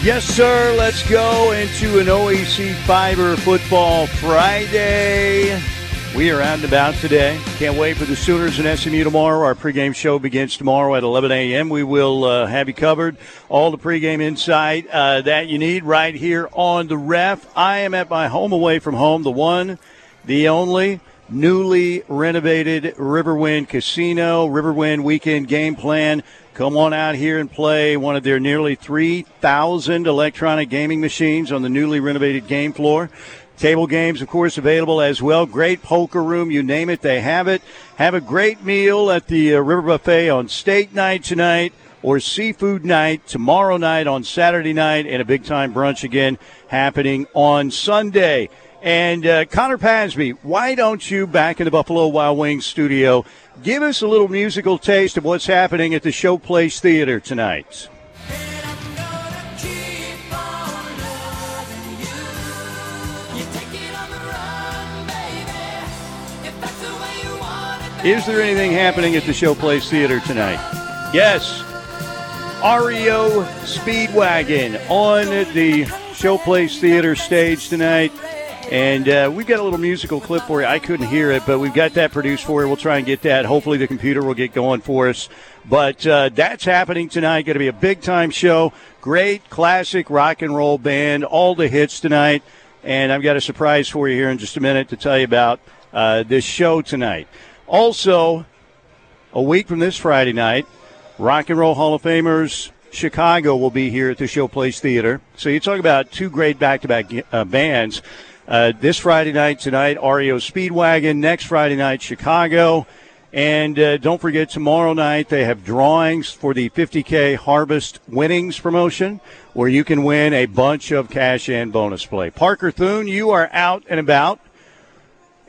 Yes, sir. Let's go into an OEC Fiber Football Friday. We are out and about today. Can't wait for the Sooners and SMU tomorrow. Our pregame show begins tomorrow at 11 a.m. We will uh, have you covered. All the pregame insight uh, that you need right here on the ref. I am at my home away from home, the one, the only newly renovated Riverwind Casino. Riverwind weekend game plan Come on out here and play one of their nearly 3,000 electronic gaming machines on the newly renovated game floor. Table games, of course, available as well. Great poker room, you name it, they have it. Have a great meal at the uh, River Buffet on steak night tonight or seafood night tomorrow night on Saturday night, and a big time brunch again happening on Sunday. And uh, Connor Pasby, why don't you back in the Buffalo Wild Wings studio give us a little musical taste of what's happening at the Showplace Theater tonight? Is there anything happening at the Showplace Theater tonight? Yes. REO Speedwagon on the Showplace Theater stage tonight. And uh, we've got a little musical clip for you. I couldn't hear it, but we've got that produced for you. We'll try and get that. Hopefully, the computer will get going for us. But uh, that's happening tonight. Going to be a big time show. Great classic rock and roll band. All the hits tonight. And I've got a surprise for you here in just a minute to tell you about uh, this show tonight. Also, a week from this Friday night, Rock and Roll Hall of Famers Chicago will be here at the Showplace Theater. So you talk about two great back to back bands. Uh, this Friday night, tonight, REO Speedwagon. Next Friday night, Chicago. And uh, don't forget, tomorrow night they have drawings for the 50K Harvest Winnings promotion where you can win a bunch of cash and bonus play. Parker Thune, you are out and about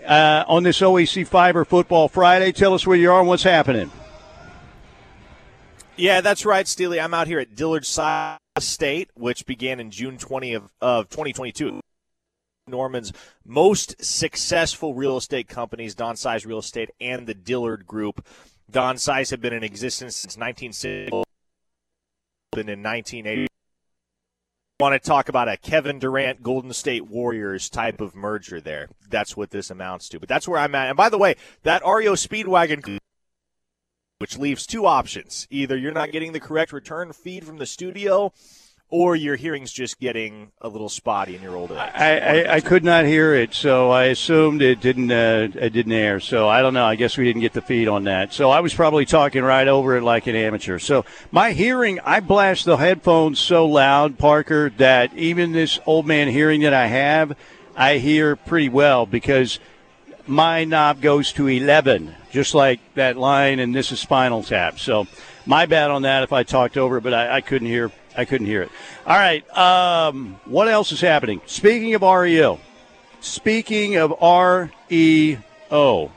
uh, on this OEC Fiber Football Friday. Tell us where you are and what's happening. Yeah, that's right, Steely. I'm out here at Dillard State, which began in June 20 of, of 2022. Norman's most successful real estate companies, Don Cies Real Estate and the Dillard Group. Don Cies have been in existence since 1960 and in 1980. I Want to talk about a Kevin Durant Golden State Warriors type of merger there. That's what this amounts to. But that's where I'm at. And by the way, that REO Speedwagon which leaves two options. Either you're not getting the correct return feed from the studio or your hearing's just getting a little spotty in your old age? I, I, I, could not hear it, so I assumed it didn't uh, it didn't air. So I don't know. I guess we didn't get the feed on that. So I was probably talking right over it like an amateur. So my hearing, I blast the headphones so loud, Parker, that even this old man hearing that I have, I hear pretty well because my knob goes to 11, just like that line, and this is Spinal Tap. So my bad on that if I talked over but I, I couldn't hear I couldn't hear it. All right. Um, what else is happening? Speaking of REO, speaking of REO,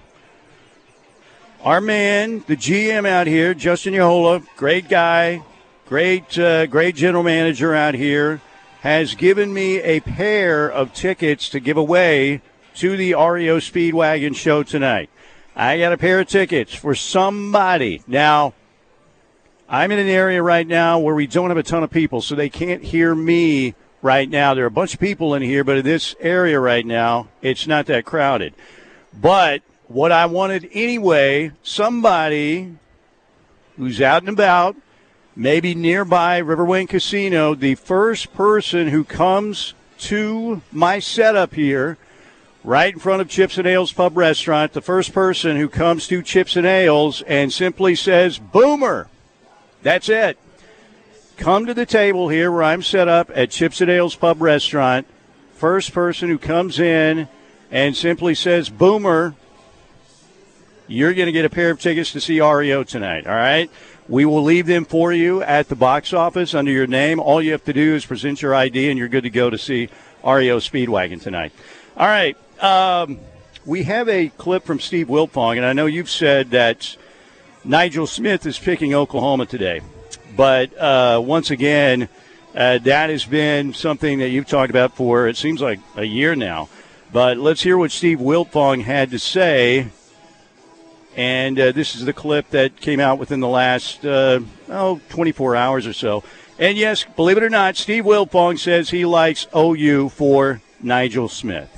our man, the GM out here, Justin Yohola, great guy, great, uh, great general manager out here, has given me a pair of tickets to give away to the REO Speedwagon show tonight. I got a pair of tickets for somebody. Now, I'm in an area right now where we don't have a ton of people, so they can't hear me right now. There are a bunch of people in here, but in this area right now, it's not that crowded. But what I wanted anyway, somebody who's out and about, maybe nearby Riverwind Casino, the first person who comes to my setup here, right in front of Chips and Ales Pub Restaurant, the first person who comes to Chips and Ales and simply says, Boomer, that's it. Come to the table here where I'm set up at Chips and Ales Pub Restaurant. First person who comes in and simply says, Boomer, you're going to get a pair of tickets to see REO tonight, all right? We will leave them for you at the box office under your name. All you have to do is present your ID, and you're good to go to see REO Speedwagon tonight. All right. Um, we have a clip from Steve Wiltfong, and I know you've said that Nigel Smith is picking Oklahoma today. But uh, once again, uh, that has been something that you've talked about for, it seems like a year now. But let's hear what Steve Wiltfong had to say And uh, this is the clip that came out within the last, uh, oh, 24 hours or so. And yes, believe it or not, Steve Wiltfong says he likes OU for Nigel Smith.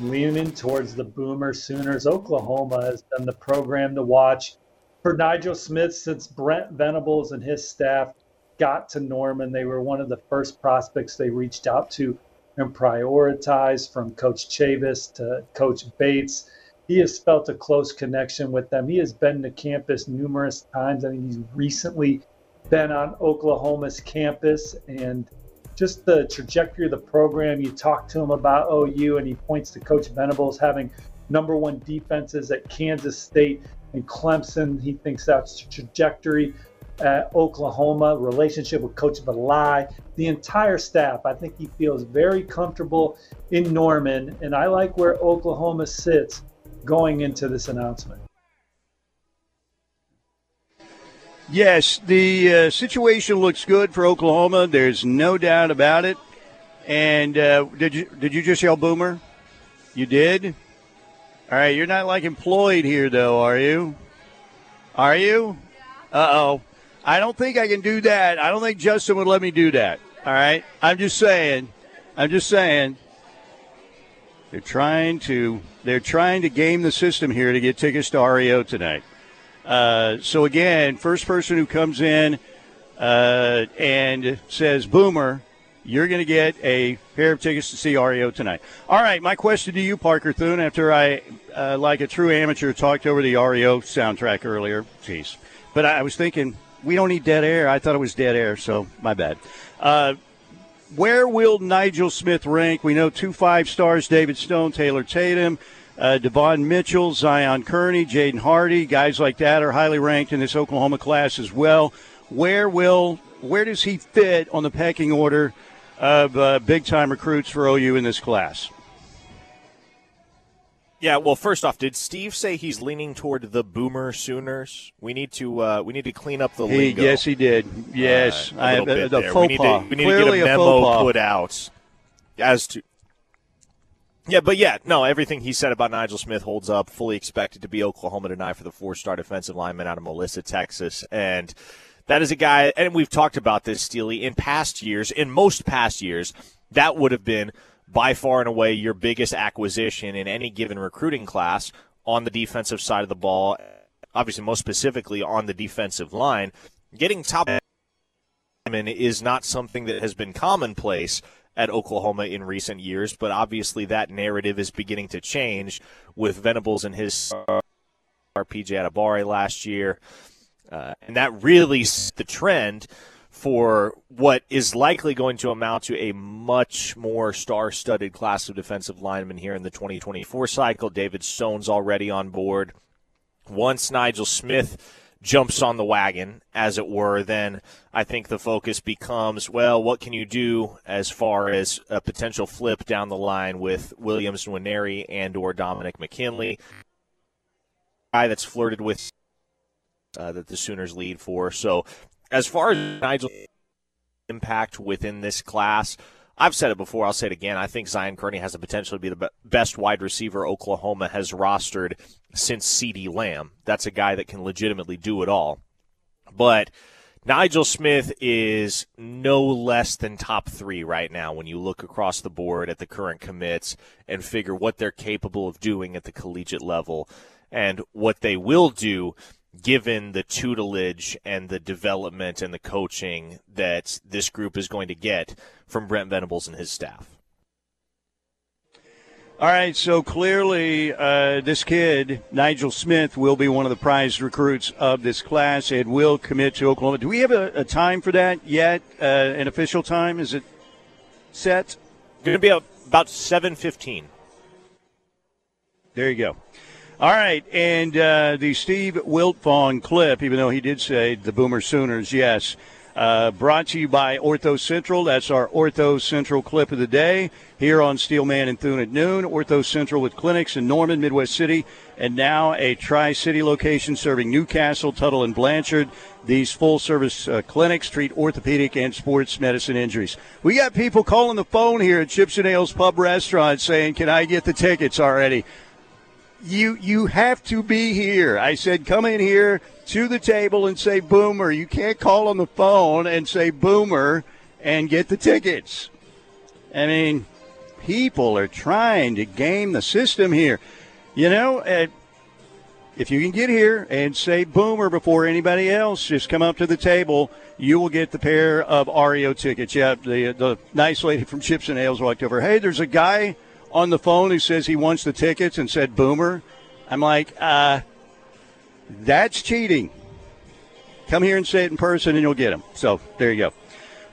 Leaning towards the Boomer Sooners. Oklahoma has been the program to watch for Nigel Smith since Brent Venables and his staff got to Norman. They were one of the first prospects they reached out to and prioritized from Coach Chavis to Coach Bates. He has felt a close connection with them. He has been to campus numerous times. I think he's recently been on Oklahoma's campus and just the trajectory of the program. You talk to him about OU, and he points to Coach Venables having number one defenses at Kansas State and Clemson. He thinks that's trajectory at Oklahoma, relationship with Coach Valai, the entire staff. I think he feels very comfortable in Norman, and I like where Oklahoma sits going into this announcement. Yes, the uh, situation looks good for Oklahoma. There's no doubt about it. And uh, did you did you just yell boomer? You did. All right, you're not like employed here though, are you? Are you? Uh oh. I don't think I can do that. I don't think Justin would let me do that. All right. I'm just saying. I'm just saying. They're trying to they're trying to game the system here to get tickets to REO tonight. Uh, so again, first person who comes in uh, and says "Boomer," you're going to get a pair of tickets to see REO tonight. All right, my question to you, Parker Thune, after I, uh, like a true amateur, talked over the REO soundtrack earlier. Jeez, but I was thinking we don't need dead air. I thought it was dead air, so my bad. Uh, where will Nigel Smith rank? We know two five stars: David Stone, Taylor Tatum uh, Devon Mitchell, Zion Kearney, Jaden Hardy, guys like that are highly ranked in this Oklahoma class as well. Where will where does he fit on the pecking order of uh, big time recruits for OU in this class? Yeah, well, first off, did Steve say he's leaning toward the Boomer Sooners? We need to uh, we need to clean up the he, lingo. Yes, he did. Yes, uh, I, uh, the faux we need to, we need to get a memo put out as to yeah, but yeah, no, everything he said about Nigel Smith holds up. Fully expected to be Oklahoma tonight for the four-star defensive lineman out of Melissa, Texas, and that is a guy. And we've talked about this, Steely, in past years. In most past years, that would have been by far and away your biggest acquisition in any given recruiting class on the defensive side of the ball. Obviously, most specifically on the defensive line, getting top is not something that has been commonplace at Oklahoma in recent years, but obviously that narrative is beginning to change with Venables and his PJ Adebawore last year. Uh, and that really the trend for what is likely going to amount to a much more star-studded class of defensive linemen here in the 2024 cycle. David Stone's already on board. Once Nigel Smith jumps on the wagon, as it were, then I think the focus becomes, well, what can you do as far as a potential flip down the line with Williams Nwaneri and or Dominic McKinley, guy that's flirted with uh, that the Sooners lead for. So as far as Nigel impact within this class, I've said it before. I'll say it again. I think Zion Kearney has the potential to be the best wide receiver Oklahoma has rostered since CeeDee Lamb. That's a guy that can legitimately do it all. But Nigel Smith is no less than top three right now when you look across the board at the current commits and figure what they're capable of doing at the collegiate level and what they will do given the tutelage and the development and the coaching that this group is going to get from Brent Venables and his staff. All right, so clearly uh, this kid, Nigel Smith, will be one of the prized recruits of this class and will commit to Oklahoma. Do we have a, a time for that yet? Uh, an official time? Is it set? Going to be about 7.15. There you go. All right, and uh, the Steve Wiltfong clip, even though he did say the Boomer Sooners, yes, uh, brought to you by Ortho Central. That's our Ortho Central clip of the day here on Steelman and Thune at noon. Ortho Central with clinics in Norman, Midwest City, and now a Tri City location serving Newcastle, Tuttle, and Blanchard. These full service uh, clinics treat orthopedic and sports medicine injuries. We got people calling the phone here at Chips and Ales Pub Restaurant saying, Can I get the tickets already? You you have to be here. I said, come in here to the table and say boomer. You can't call on the phone and say boomer and get the tickets. I mean, people are trying to game the system here. You know, uh, if you can get here and say boomer before anybody else, just come up to the table. You will get the pair of REO tickets. Yeah, the the nice lady from Chips and Ales walked over. Hey, there's a guy on the phone who says he wants the tickets and said boomer. I'm like, uh, that's cheating. Come here and say it in person and you'll get them. So there you go.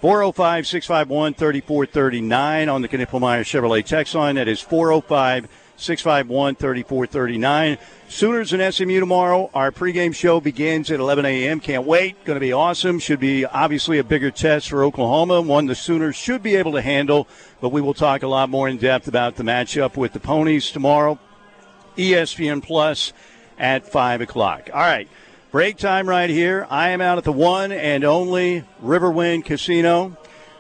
405 651 3439 on the Knippelmier Chevrolet text line. That is 405 651 3439. Sooners and SMU tomorrow. Our pregame show begins at 11 a.m. Can't wait. Going to be awesome. Should be obviously a bigger test for Oklahoma, one the Sooners should be able to handle. But we will talk a lot more in depth about the matchup with the Ponies tomorrow. ESPN Plus at 5 o'clock. All right. Break time right here. I am out at the one and only Riverwind Casino.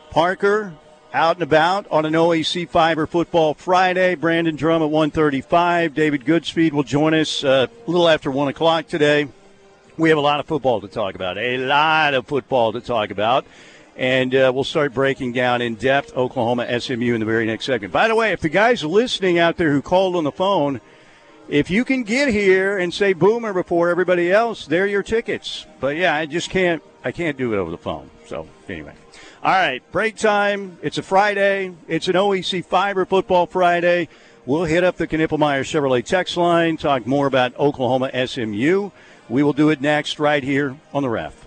Parker out and about on an OAC Fiber Football Friday. Brandon Drum at 1:35. David Goodspeed will join us uh, a little after one o'clock today. We have a lot of football to talk about. A lot of football to talk about. And uh, we'll start breaking down in depth Oklahoma SMU in the very next segment. By the way, if the guys listening out there who called on the phone, if you can get here and say boomer before everybody else, they're your tickets. But yeah, I just can't I can't do it over the phone. So anyway. All right, break time. It's a Friday. It's an OEC Fiber Football Friday. We'll hit up the Knippelmier Chevrolet text line, talk more about Oklahoma SMU. We will do it next right here on the ref.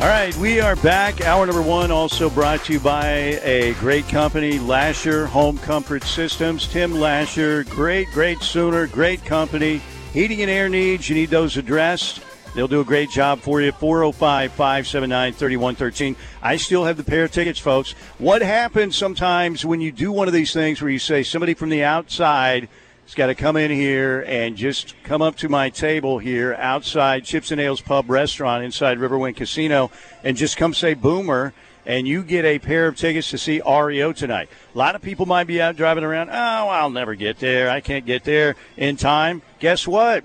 All right, we are back. Hour number one also brought to you by a great company, Lasher Home Comfort Systems. Tim Lasher, great, great Sooner, great company. Heating and air needs, you need those addressed. They'll do a great job for you. 405 579 3113. I still have the pair of tickets, folks. What happens sometimes when you do one of these things where you say somebody from the outside – has got to come in here and just come up to my table here outside Chips and Ales Pub Restaurant inside Riverwind Casino and just come say Boomer and you get a pair of tickets to see REO tonight. A lot of people might be out driving around. Oh, I'll never get there. I can't get there in time. Guess what?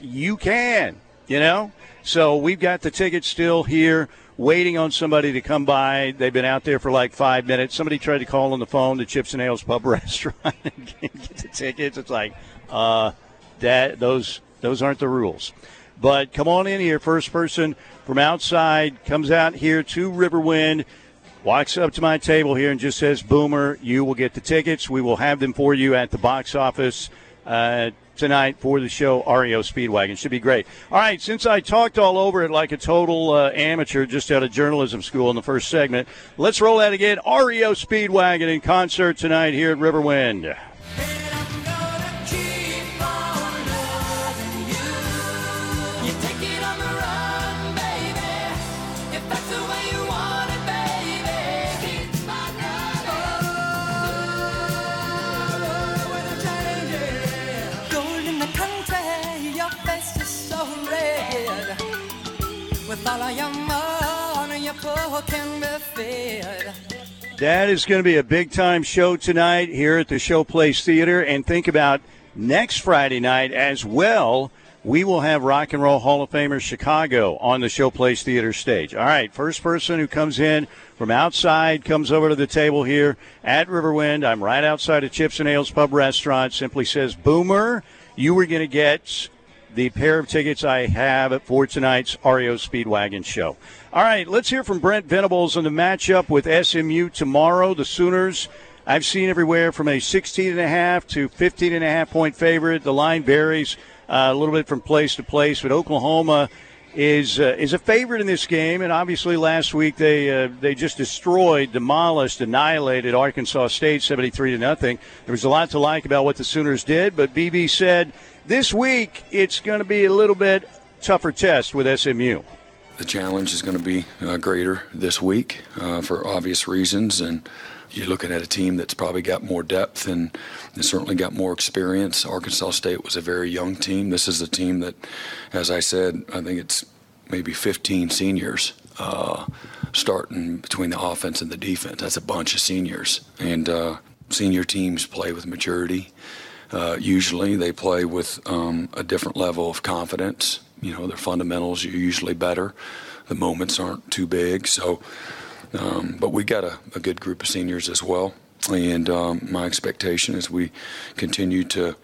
You can, you know? So we've got the tickets still here waiting on somebody to come by. They've been out there for like five minutes. Somebody tried to call on the phone to Chips and Ales Pub Restaurant and get the tickets. It's like, uh, that those those aren't the rules. But come on in here. First person from outside comes out here to Riverwind, walks up to my table here and just says, "Boomer, you will get the tickets. We will have them for you at the box office." Uh, tonight for the show REO Speedwagon. Should be great. All right, since I talked all over it like a total uh, amateur just out of journalism school in the first segment, let's roll that again. REO Speedwagon in concert tonight here at Riverwind. That is going to be a big time show tonight here at the Showplace Theater. And think about next Friday night as well. We will have Rock and Roll Hall of Famer Chicago on the Showplace Theater stage. All right, first person who comes in from outside comes over to the table here at Riverwind. I'm right outside of Chips and Ales Pub Restaurant. Simply says, Boomer, you were going to get the pair of tickets I have for tonight's REO Speedwagon show. All right, let's hear from Brent Venables on the matchup with SMU tomorrow. The Sooners, I've seen everywhere from a 16 and a half to 15 and a half point favorite. The line varies uh, a little bit from place to place, but Oklahoma is uh, is a favorite in this game, and obviously last week they uh, they just destroyed, demolished, annihilated Arkansas State, seventy three to nothing. There was a lot to like about what the Sooners did, but BB said this week, it's going to be a little bit tougher test with SMU. The challenge is going to be uh, greater this week uh, for obvious reasons, and you're looking at a team that's probably got more depth and, and, certainly got more experience. Arkansas State was a very young team. This is a team that, as I said, I think it's maybe 15 seniors uh, starting between the offense and the defense. That's a bunch of seniors, and uh, senior teams play with maturity Uh, usually they play with um, a different level of confidence. You know, their fundamentals are usually better. The moments aren't too big. So, um, but we got a, a, good group of seniors as well. And um, my expectation is we continue to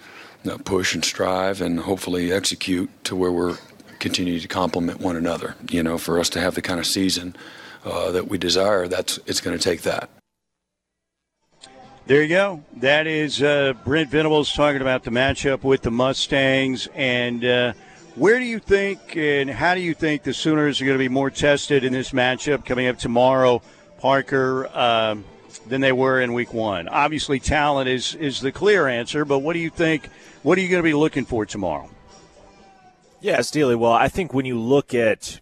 uh, push and strive and hopefully execute to where we're continuing to complement one another. You know, for us to have the kind of season uh, that we desire, that's it's going to take that. There you go. That is uh, Brent Venables talking about the matchup with the Mustangs. And uh, where do you think and how do you think the Sooners are going to be more tested in this matchup coming up tomorrow, Parker, um, than they were in week one? Obviously, talent is, is the clear answer, but what do you think? What are you going to be looking for tomorrow? Yeah, Steely. Well, I think when you look at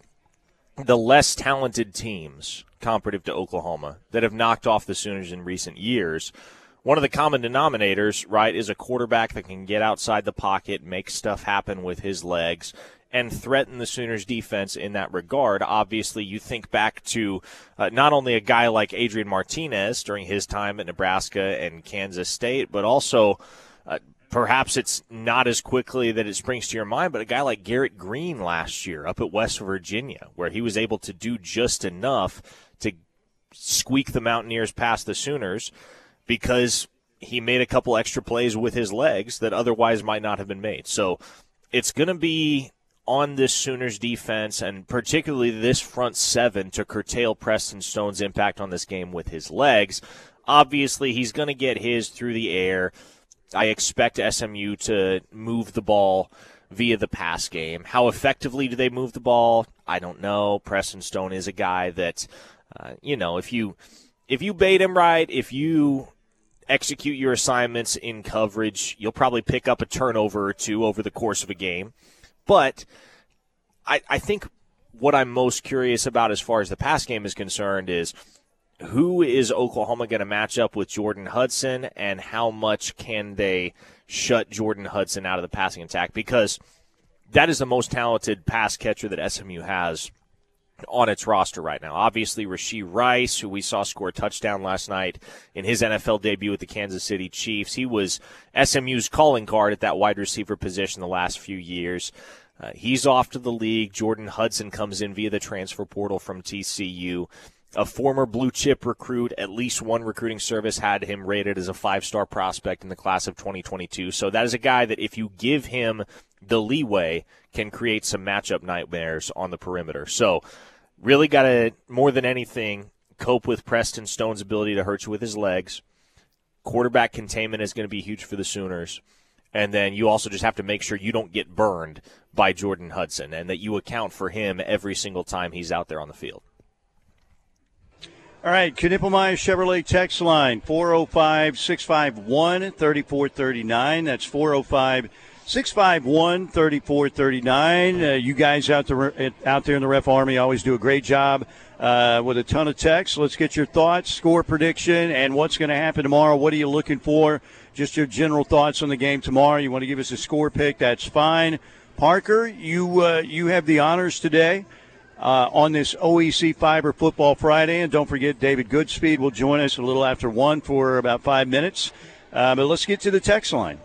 the less talented teams comparative to Oklahoma that have knocked off the Sooners in recent years – one of the common denominators, right, is a quarterback that can get outside the pocket, make stuff happen with his legs, and threaten the Sooners defense in that regard. Obviously, you think back to uh, not only a guy like Adrian Martinez during his time at Nebraska and Kansas State, but also uh, perhaps it's not as quickly that it springs to your mind, but a guy like Garrett Greene last year up at West Virginia, where he was able to do just enough to squeak the Mountaineers past the Sooners because he made a couple extra plays with his legs that otherwise might not have been made. So it's going to be on this Sooners defense and particularly this front seven to curtail Preston Stone's impact on this game with his legs. Obviously, he's going to get his through the air. I expect SMU to move the ball via the pass game. How effectively do they move the ball? I don't know. Preston Stone is a guy that, uh, you know, if you if you bait him right, if you execute your assignments in coverage. You'll probably pick up a turnover or two over the course of a game. But I, I think what I'm most curious about as far as the pass game is concerned is who is Oklahoma going to match up with Jordan Hudson and how much can they shut Jordan Hudson out of the passing attack? Because that is the most talented pass catcher that SMU has on its roster right now. Obviously, Rashee Rice, who we saw score a touchdown last night in his NFL debut with the Kansas City Chiefs, he was SMU's calling card at that wide receiver position the last few years. Uh, he's off to the league. Jordan Hudson comes in via the transfer portal from TCU. A former blue chip recruit, at least one recruiting service had him rated as a five star prospect in the class of 2022. So that is a guy that if you give him the leeway, can create some matchup nightmares on the perimeter. So really got to, more than anything, cope with Preston Stone's ability to hurt you with his legs. Quarterback containment is going to be huge for the Sooners. And then you also just have to make sure you don't get burned by Jordan Hudson and that you account for him every single time he's out there on the field. All right, Knippelmier Chevrolet text line 405 651 3439. That's 405 651 3439. Uh, you guys out there, out there in the Ref Army always do a great job uh, with a ton of texts. Let's get your thoughts, score prediction, and what's going to happen tomorrow. What are you looking for? Just your general thoughts on the game tomorrow. You want to give us a score pick? That's fine. Parker, you uh, you have the honors today. Uh, on this OEC Fiber Football Friday. And don't forget, David Goodspeed will join us a little after one for about five minutes. Uh, but let's get to the text line.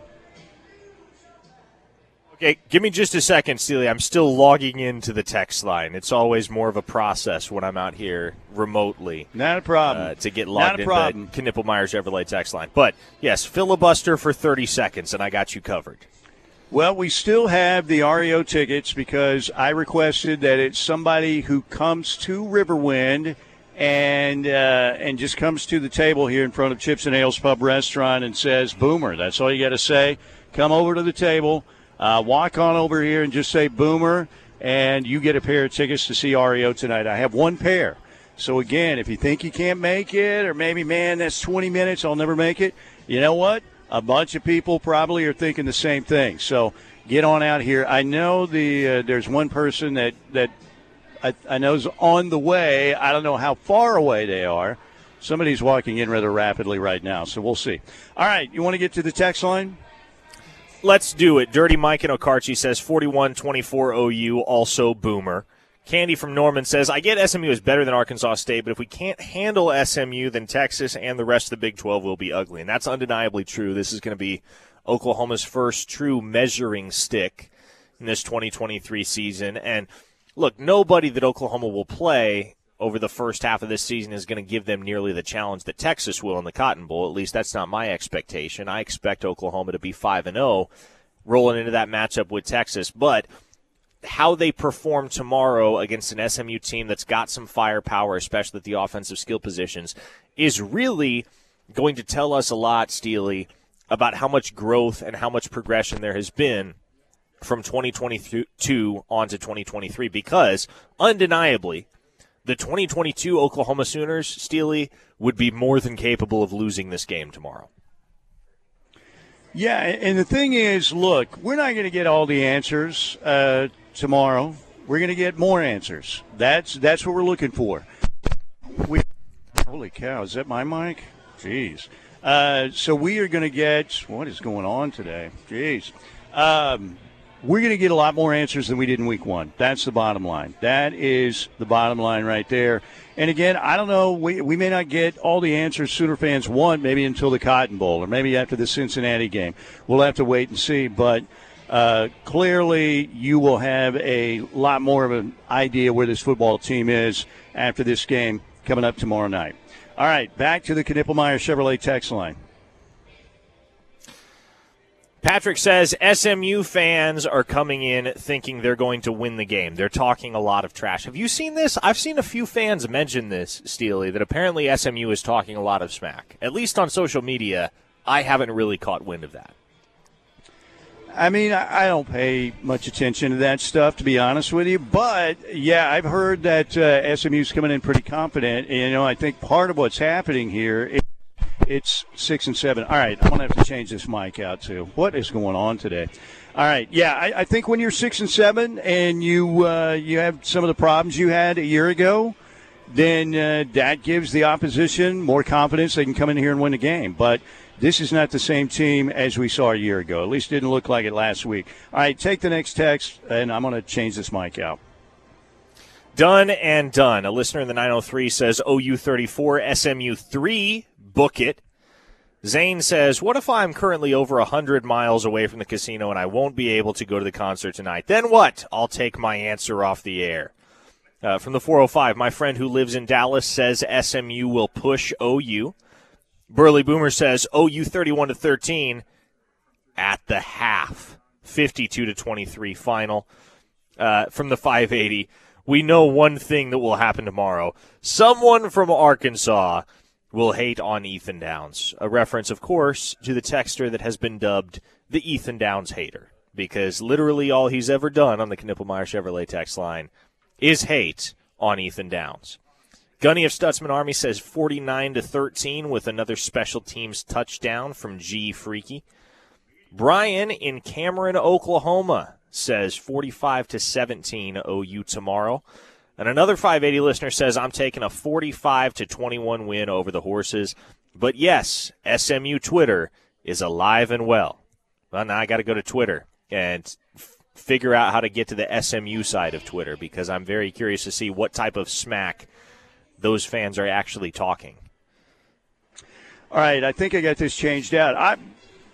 Okay, give me just a second, Steely. I'm still logging into the text line. It's always more of a process when I'm out here remotely. Not a problem. Uh, to get logged into Knippelmier Chevrolet text line. But yes, filibuster for 30 seconds, and I got you covered. Well, we still have the REO tickets because I requested that it's somebody who comes to Riverwind and uh, and just comes to the table here in front of Chips and Ales Pub Restaurant and says "Boomer." That's all you got to say. Come over to the table uh, walk on over here and just say Boomer, and you get a pair of tickets to see REO tonight. I have one pair. So, again, if you think you can't make it, or maybe, man, that's 20 minutes, I'll never make it, you know what? A bunch of people probably are thinking the same thing. So, get on out here. I know the uh, there's one person that, that I, I know is on the way. I don't know how far away they are. Somebody's walking in rather rapidly right now, so we'll see. All right, you want to get to the text line? Let's do it. Dirty Mike and Okarche says 41 24 OU, also boomer. Candy from Norman says, I get SMU is better than Arkansas State, but if we can't handle SMU, then Texas and the rest of the Big 12 will be ugly. And that's undeniably true. This is going to be Oklahoma's first true measuring stick in this 2023 season. And look, nobody that Oklahoma will play over the first half of this season is going to give them nearly the challenge that Texas will in the Cotton Bowl. At least that's not my expectation. I expect Oklahoma to be 5 and 0 rolling into that matchup with Texas, but how they perform tomorrow against an SMU team that's got some firepower, especially at the offensive skill positions, is really going to tell us a lot, Steely, about how much growth and how much progression there has been from 2022 on to 2023 because undeniably the 2022 Oklahoma Sooners, Steely, would be more than capable of losing this game tomorrow. Yeah, and the thing is, look, we're not going to get all the answers uh, tomorrow. We're going to get more answers. That's that's what we're looking for. We, holy cow, is that my mic? Jeez. Uh, so we are going to get what is going on today? Jeez. Um, we're going to get a lot more answers than we did in week one. That's the bottom line. That is the bottom line right there. And again, I don't know. We, we may not get all the answers Sooner fans want maybe until the Cotton Bowl or maybe after the Cincinnati game. We'll have to wait and see. But uh, clearly, you will have a lot more of an idea where this football team is after this game coming up tomorrow night. All right, back to the Knippelmier Chevrolet text line. Patrick says SMU fans are coming in thinking they're going to win the game. They're talking a lot of trash. Have you seen this? I've seen a few fans mention this, Steely, that apparently SMU is talking a lot of smack. At least on social media, I haven't really caught wind of that. I mean, I don't pay much attention to that stuff, to be honest with you. But yeah, I've heard that uh, SMU's coming in pretty confident. And, you know, I think part of what's happening here is it's six and seven. All right, I'm gonna have to change this mic out too. What is going on today? All right, yeah, I, I think when you're six and seven and you uh, you have some of the problems you had a year ago, then uh, that gives the opposition more confidence. They can come in here and win the game. But this is not the same team as we saw a year ago. At least didn't look like it last week. All right, take the next text, and I'm going to change this mic out. Done and done. A listener in the 903 says OU 34, SMU 3 book it. Zane says, What if I'm currently over 100 miles away from the casino and I won't be able to go to the concert tonight? Then what? I'll take my answer off the air. Uh, from the 405, my friend who lives in Dallas says SMU will push OU. Burley Boomer says OU 31 to 13 at the half, 52 to 23 final. Uh, from the 580, we know one thing that will happen tomorrow. Someone from Arkansas will hate on Ethan Downs. A reference, of course, to the texter that has been dubbed the Ethan Downs hater, because literally all he's ever done on the Knippelmier Chevrolet text line is hate on Ethan Downs. Gunny of Stutzman Army says 49 to 13 with another special teams touchdown from G Freaky. Brian in Cameron, Oklahoma says 45 to 17 OU tomorrow. And another 580 listener says, I'm taking a 45 to 21 win over the horses. But yes, SMU Twitter is alive and well. Well, now I got to go to Twitter and f- figure out how to get to the SMU side of Twitter because I'm very curious to see what type of smack those fans are actually talking. All right, I think I got this changed out. I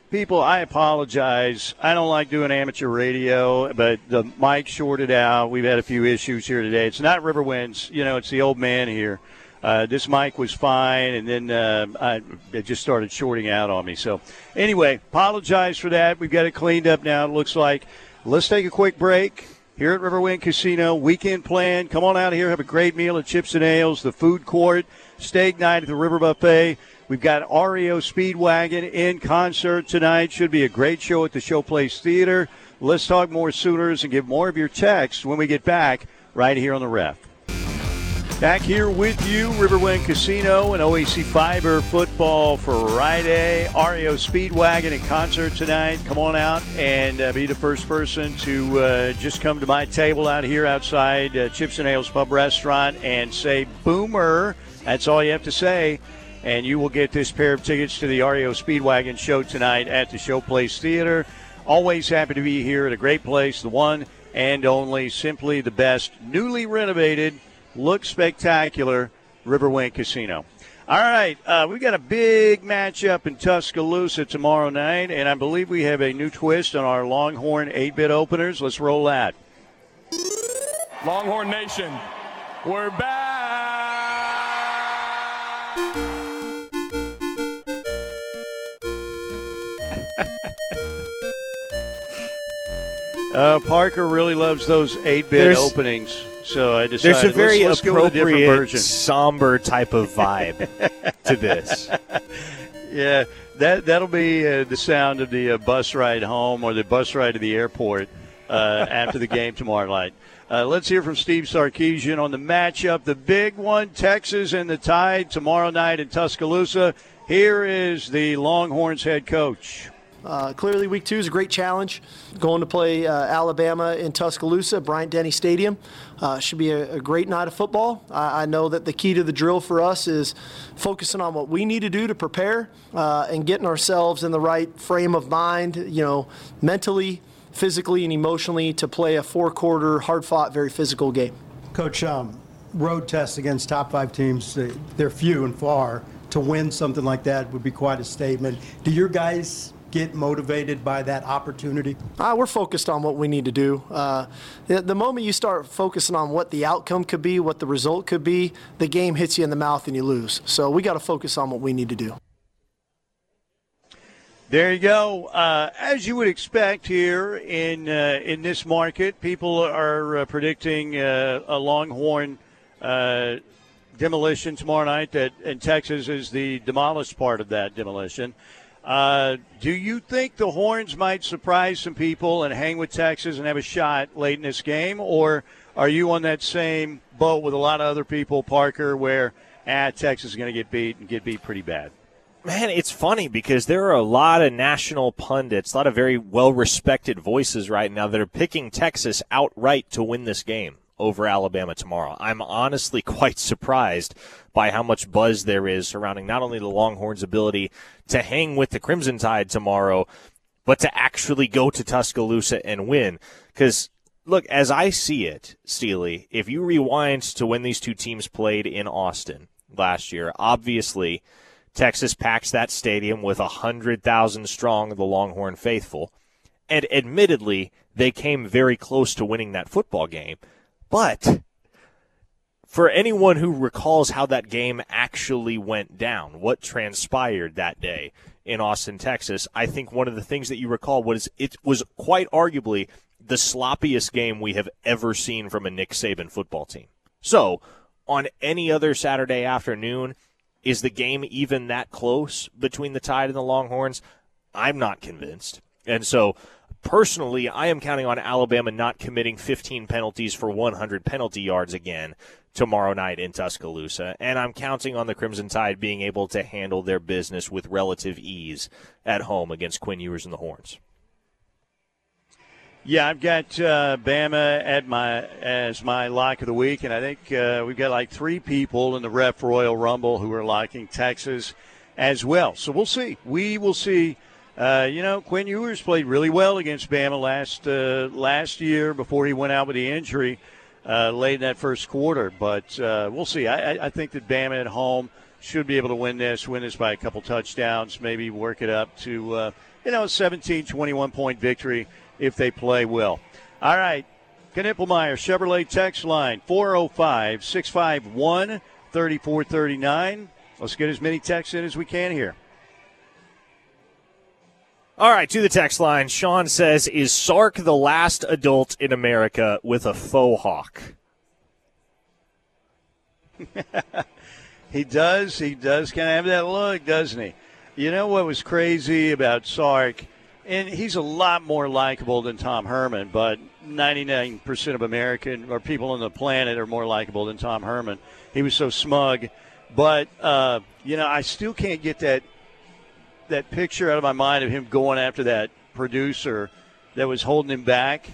people, I apologize. I don't like doing amateur radio, but the mic shorted out. We've had a few issues here today. It's not Riverwinds, you know, it's the old man here. Uh, this mic was fine, and then uh, I, it just started shorting out on me. So, anyway, apologize for that. We've got it cleaned up now, it looks like. Let's take a quick break here at Riverwind Casino. Weekend plan. Come on out here, have a great meal at Chips and Ales, the food court, steak night at the River Buffet. We've got REO Speedwagon in concert tonight. Should be a great show at the Showplace Theater. Let's talk more Sooners and get more of your texts when we get back right here on the ref. Back here with you, Riverwind Casino and OEC Fiber football for Friday. REO Speedwagon in concert tonight. Come on out and uh, be the first person to uh, just come to my table out here outside uh, Chips and Ales Pub Restaurant and say Boomer. That's all you have to say and you will get this pair of tickets to the REO Speedwagon show tonight at the Showplace Theater. Always happy to be here at a great place, the one and only, simply the best, newly renovated, looks spectacular, Riverwind Casino. All right, uh, we've got a big matchup in Tuscaloosa tomorrow night, and I believe we have a new twist on our Longhorn 8 bit openers. Let's roll that. Longhorn Nation, we're back! Uh, Parker really loves those 8 bit openings. So I decided there's a very let's, let's appropriate, somber type of vibe to this. Yeah, that that'll be uh, the sound of the uh, bus ride home or the bus ride to the airport uh, after the game tomorrow night. Uh, let's hear from Steve Sarkisian on the matchup, the big one, Texas and the Tide tomorrow night in Tuscaloosa. Here is the Longhorns head coach. Uh, clearly, week two is a great challenge. Going to play uh, Alabama in Tuscaloosa, Bryant Denny Stadium. Uh, should be a, a, great night of football. I, I, know that the key to the drill for us is focusing on what we need to do to prepare uh, and getting ourselves in the right frame of mind, you know, mentally, physically, and emotionally to play a four quarter, hard fought, very physical game. Coach, um, road tests against top five teams, they're few and far. To win something like that would be quite a statement. Do your guys get motivated by that opportunity? Uh, we're focused on what we need to do. Uh, the, the, moment you start focusing on what the outcome could be, what the result could be, the game hits you in the mouth and you lose. So we got to focus on what we need to do. There you go. Uh, as you would expect here in uh, in this market, people are uh, predicting uh, a Longhorn demolition tomorrow night. That in Texas is the demolished part of that demolition. Uh, do you think the Horns might surprise some people and hang with Texas and have a shot late in this game, or are you on that same boat with a lot of other people, Parker, where ah, Texas is going to get beat and get beat pretty bad? Man, it's funny because there are a lot of national pundits, a lot of very well respected voices right now that are picking Texas outright to win this game over Alabama tomorrow. I'm honestly quite surprised by how much buzz there is surrounding not only the Longhorns' ability to hang with the Crimson Tide tomorrow, but to actually go to Tuscaloosa and win. Because, look, as I see it, Steely, if you rewind to when these two teams played in Austin last year, obviously Texas packs that stadium with 100,000 strong of the Longhorn faithful. And admittedly, they came very close to winning that football game. But for anyone who recalls how that game actually went down, what transpired that day in Austin, Texas, I think one of the things that you recall was it was quite arguably the sloppiest game we have ever seen from a Nick Saban football team. So, on any other Saturday afternoon, is the game even that close between the Tide and the Longhorns? I'm not convinced. And so Personally, I am counting on Alabama not committing 15 penalties for 100 penalty yards again tomorrow night in Tuscaloosa, and I'm counting on the Crimson Tide being able to handle their business with relative ease at home against Quinn Ewers and the Horns. Yeah, I've got uh, Bama at my as my lock of the week, and I think uh, we've got like three people in the Ref Royal Rumble who are locking Texas as well. So we'll see. We will see uh, you know, Quinn Ewers played really well against Bama last uh, last year before he went out with the injury uh, late in that first quarter. But uh, we'll see. I, I, think that Bama at home should be able to win this, win this by a couple touchdowns, maybe work it up to, uh, you know, a 17, 21 point victory if they play well. All right. Knippelmier Chevrolet text line 405 651 3439. Let's get as many texts in as we can here. All right, to the text line. Sean says, "Is Sark the last adult in America with a faux hawk?" he does. He does kind of have that look, doesn't he? You know what was crazy about Sark? And he's a lot more likable than Tom Herman, but 99% of American or people on the planet are more likable than Tom Herman. He was so smug. But, uh, you know, I still can't get that that picture out of my mind of him going after that producer that was holding him back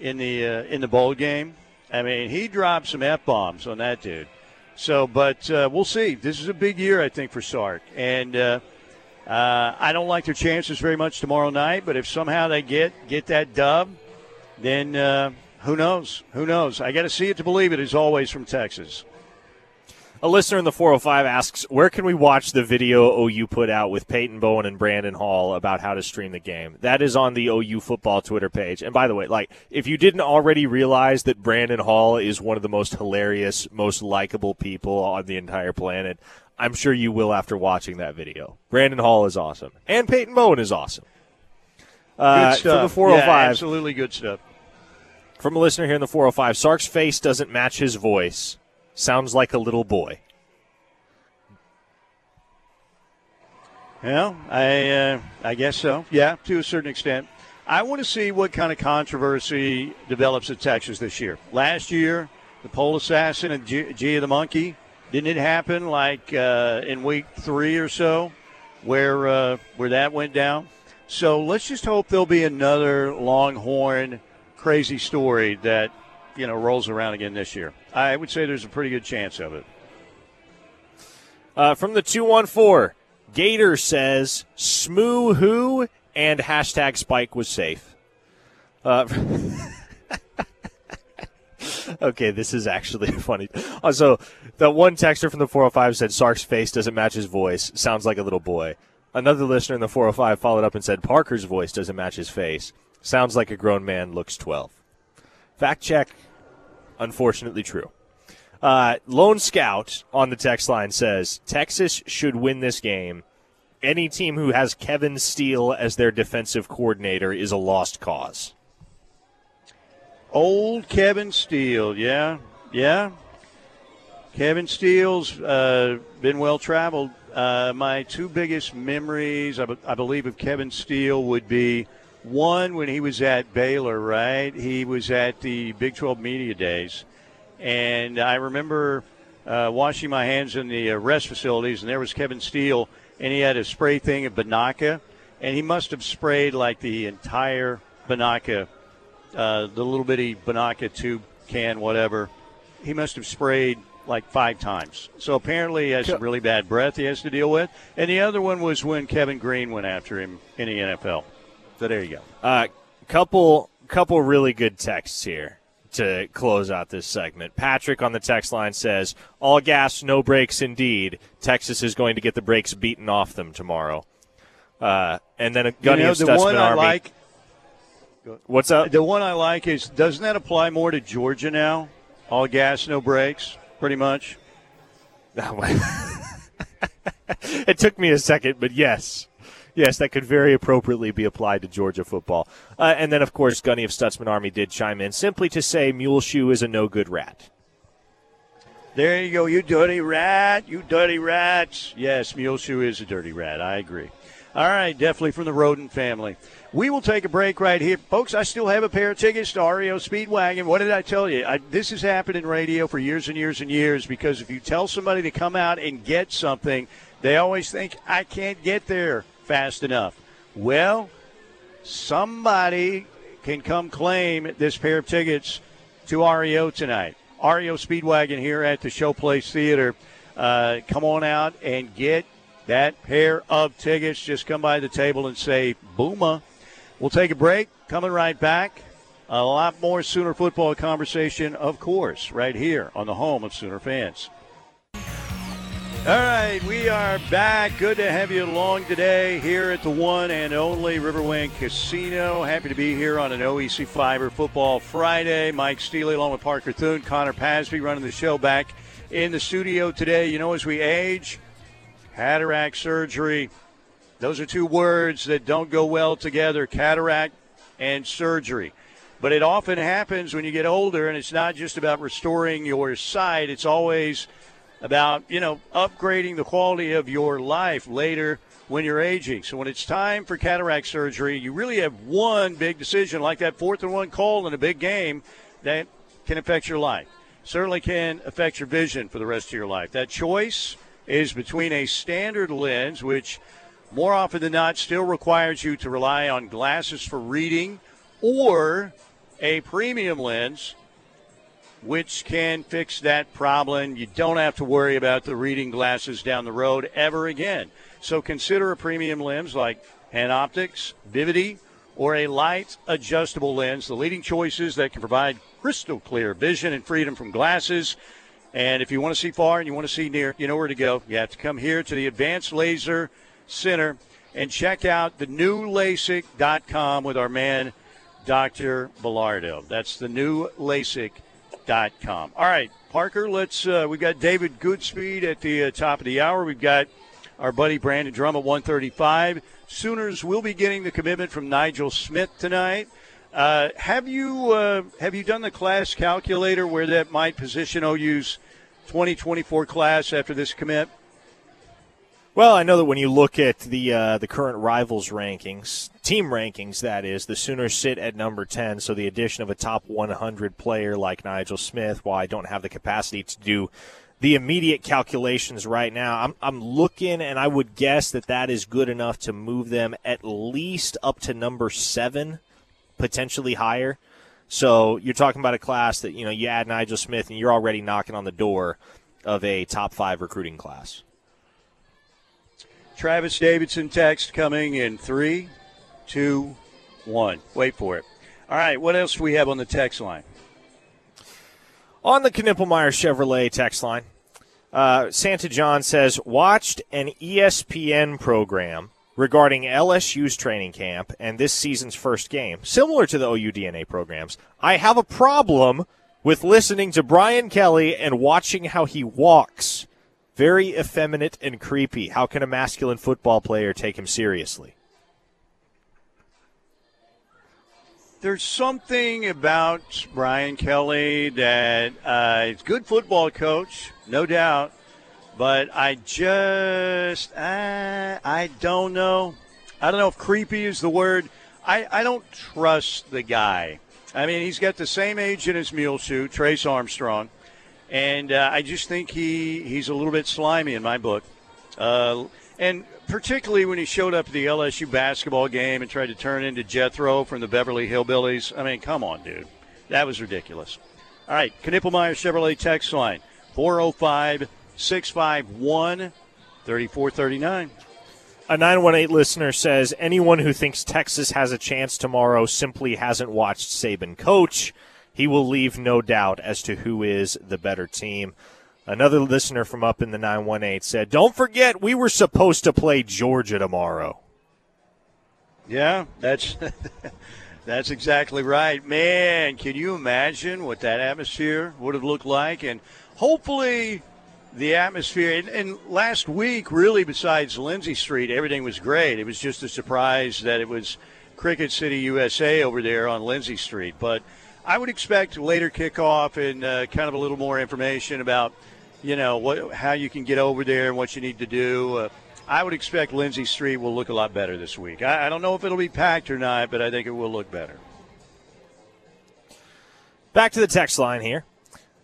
in the uh, in the bowl game. I mean, he dropped some f bombs on that dude. So, but uh, we'll see. This is a big year, I think, for Sark, and uh, uh, I don't like their chances very much tomorrow night. But if somehow they get get that dub, then uh, who knows? Who knows? I got to see it to believe it. As always, from Texas. A listener in the 405 asks, where can we watch the video OU put out with Peyton Bowen and Brandon Hall about how to stream the game? That is on the OU football Twitter page. And by the way, like, if you didn't already realize that Brandon Hall is one of the most hilarious, most likable people on the entire planet, I'm sure you will after watching that video. Brandon Hall is awesome. And Peyton Bowen is awesome. Uh, Good stuff. The 405. Yeah, absolutely good stuff. From a listener here in the 405, Sark's face doesn't match his voice. Sounds like a little boy. Well, I uh, I guess so. Yeah, to a certain extent. I want to see what kind of controversy develops at Texas this year. Last year, the pole assassin and G, G of the monkey. Didn't it happen like uh, in week three or so, where uh, where that went down? So let's just hope there'll be another Longhorn crazy story that you know rolls around again this year. I would say there's a pretty good chance of it. Uh, from the 214, Gator says, Smoo who and hashtag Spike was safe. Uh, okay, this is actually funny. Also, the one texter from the 405 said Sark's face doesn't match his voice. Sounds like a little boy. Another listener in the 405 followed up and said Parker's voice doesn't match his face. Sounds like a grown man looks 12. Fact check, unfortunately true. Uh, Lone Scout on the text line says Texas should win this game. Any team who has Kevin Steele as their defensive coordinator is a lost cause. Old Kevin Steele, yeah, yeah. Kevin Steele's uh, been well traveled. Uh, my two biggest memories, I, be- I believe, of Kevin Steele would be one when he was at Baylor, right? He was at the Big 12 Media Days. And I remember uh, washing my hands in the uh, rest facilities, and there was Kevin Steele, and he had a spray thing of Binaca, and he must have sprayed like the entire Binaca, uh, the little bitty Binaca tube can, whatever. He must have sprayed like five times. So apparently he has some really bad breath he has to deal with. And the other one was when Kevin Greene went after him in the NFL. So there you go. Uh, couple couple really good texts here to close out this segment. Patrick on the text line says, "All gas, no brakes. Indeed, Texas is going to get the brakes beaten off them tomorrow." Uh, and then a Gunny you know, of the one I Army. like, What's up? the one I like is doesn't that apply more to Georgia now? All gas, no brakes, pretty much. it took me a second, but yes. Yes, that could very appropriately be applied to Georgia football. Uh, and then, of course, Gunny of Stutzman Army did chime in simply to say Muleshoe is a no good rat. There you go, you dirty rat, you dirty rats. Yes, Muleshoe is a dirty rat. I agree. All right, definitely from the rodent family. We will take a break right here. Folks, I still have a pair of tickets to REO Speedwagon. What did I tell you? I, this has happened in radio for years and years and years because if you tell somebody to come out and get something, they always think, I can't get there fast enough. Well, somebody can come claim this pair of tickets to REO tonight. REO Speedwagon here at the Showplace Theater. Uh, come on out and get that pair of tickets. Just come by the table and say, Booma. We'll take a break. Coming right back. A lot more Sooner football conversation, of course, right here on the home of Sooner fans. All right, we are back. Good to have you along today here at the one and only Riverwind Casino. Happy to be here on an OEC Fiber Football Friday. Mike Steely along with Parker Thune, Connor Pasby running the show back in the studio today. You know, as we age, cataract surgery, those are two words that don't go well together cataract and surgery. But it often happens when you get older, and it's not just about restoring your sight, it's always about you know upgrading the quality of your life later when you're aging. So when it's time for cataract surgery, you really have one big decision, like that fourth and one call in a big game, that can affect your life. Certainly can affect your vision for the rest of your life. That choice is between a standard lens, which more often than not still requires you to rely on glasses for reading, or a premium lens which can fix that problem. You don't have to worry about the reading glasses down the road ever again. So consider a premium lens like PanOptix, Vivity, or a light adjustable lens, the leading choices that can provide crystal clear vision and freedom from glasses. And if you want to see far and you want to see near, you know where to go. You have to come here to the Advanced Laser Center and check out the new LASIK.com with our man, Dr. Bellardo. That's the new LASIK.com. All right, Parker, let's, uh, we've got David Goodspeed at the uh, top of the hour. We've got our buddy Brandon Drumm at 135. Sooners will be getting the commitment from Nigel Smith tonight. Uh, have you uh, have you done the class calculator where that might position OU's 2024 class after this commit? Well, I know that when you look at the uh, the current rivals rankings, team rankings, that is, the Sooners sit at number 10. So the addition of a top 100 player like Nigel Smith, while I don't have the capacity to do the immediate calculations right now, I'm, I'm looking and I would guess that that is good enough to move them at least up to number seven potentially higher. So you're talking about a class that, you know, you add Nigel Smith and you're already knocking on the door of a top five recruiting class. Travis Davidson text coming in three, two, one. Wait for it. All right, what else do we have on the text line? On the Knippelmier Chevrolet text line, uh, Santa John says, watched an ESPN program regarding LSU's training camp and this season's first game, similar to the OU DNA programs. I have a problem with listening to Brian Kelly and watching how he walks. Very effeminate and creepy. How can a masculine football player take him seriously? There's something about Brian Kelly that uh, he's good football coach, no doubt, but I just uh, I don't know. I don't know if creepy is the word. I, I don't trust the guy. I mean, he's got the same age in his mule shoe, Trace Armstrong, and uh, I just think he he's a little bit slimy in my book. Uh, and particularly when he showed up at the LSU basketball game and tried to turn into Jethro from the Beverly Hillbillies. I mean, come on, dude. That was ridiculous. All right, Knippelmier Chevrolet text line 405 651 3439. A 918 listener says anyone who thinks Texas has a chance tomorrow simply hasn't watched Saban coach. He will leave no doubt as to who is the better team. Another listener from up in the 918 said, Don't forget, we were supposed to play Georgia tomorrow. Yeah, that's that's exactly right. Man, can you imagine what that atmosphere would have looked like? And hopefully the atmosphere and, and, last week really besides Lindsey Street, everything was great. It was just a surprise that it was Cricket City USA over there on Lindsey Street. But I would expect later kickoff and uh, kind of a little more information about – you know what, how you can get over there and what you need to do. Uh, I would expect Lindsey Street will look a lot better this week. I, I don't know if it'll be packed or not, but I think it will look better. Back to the text line here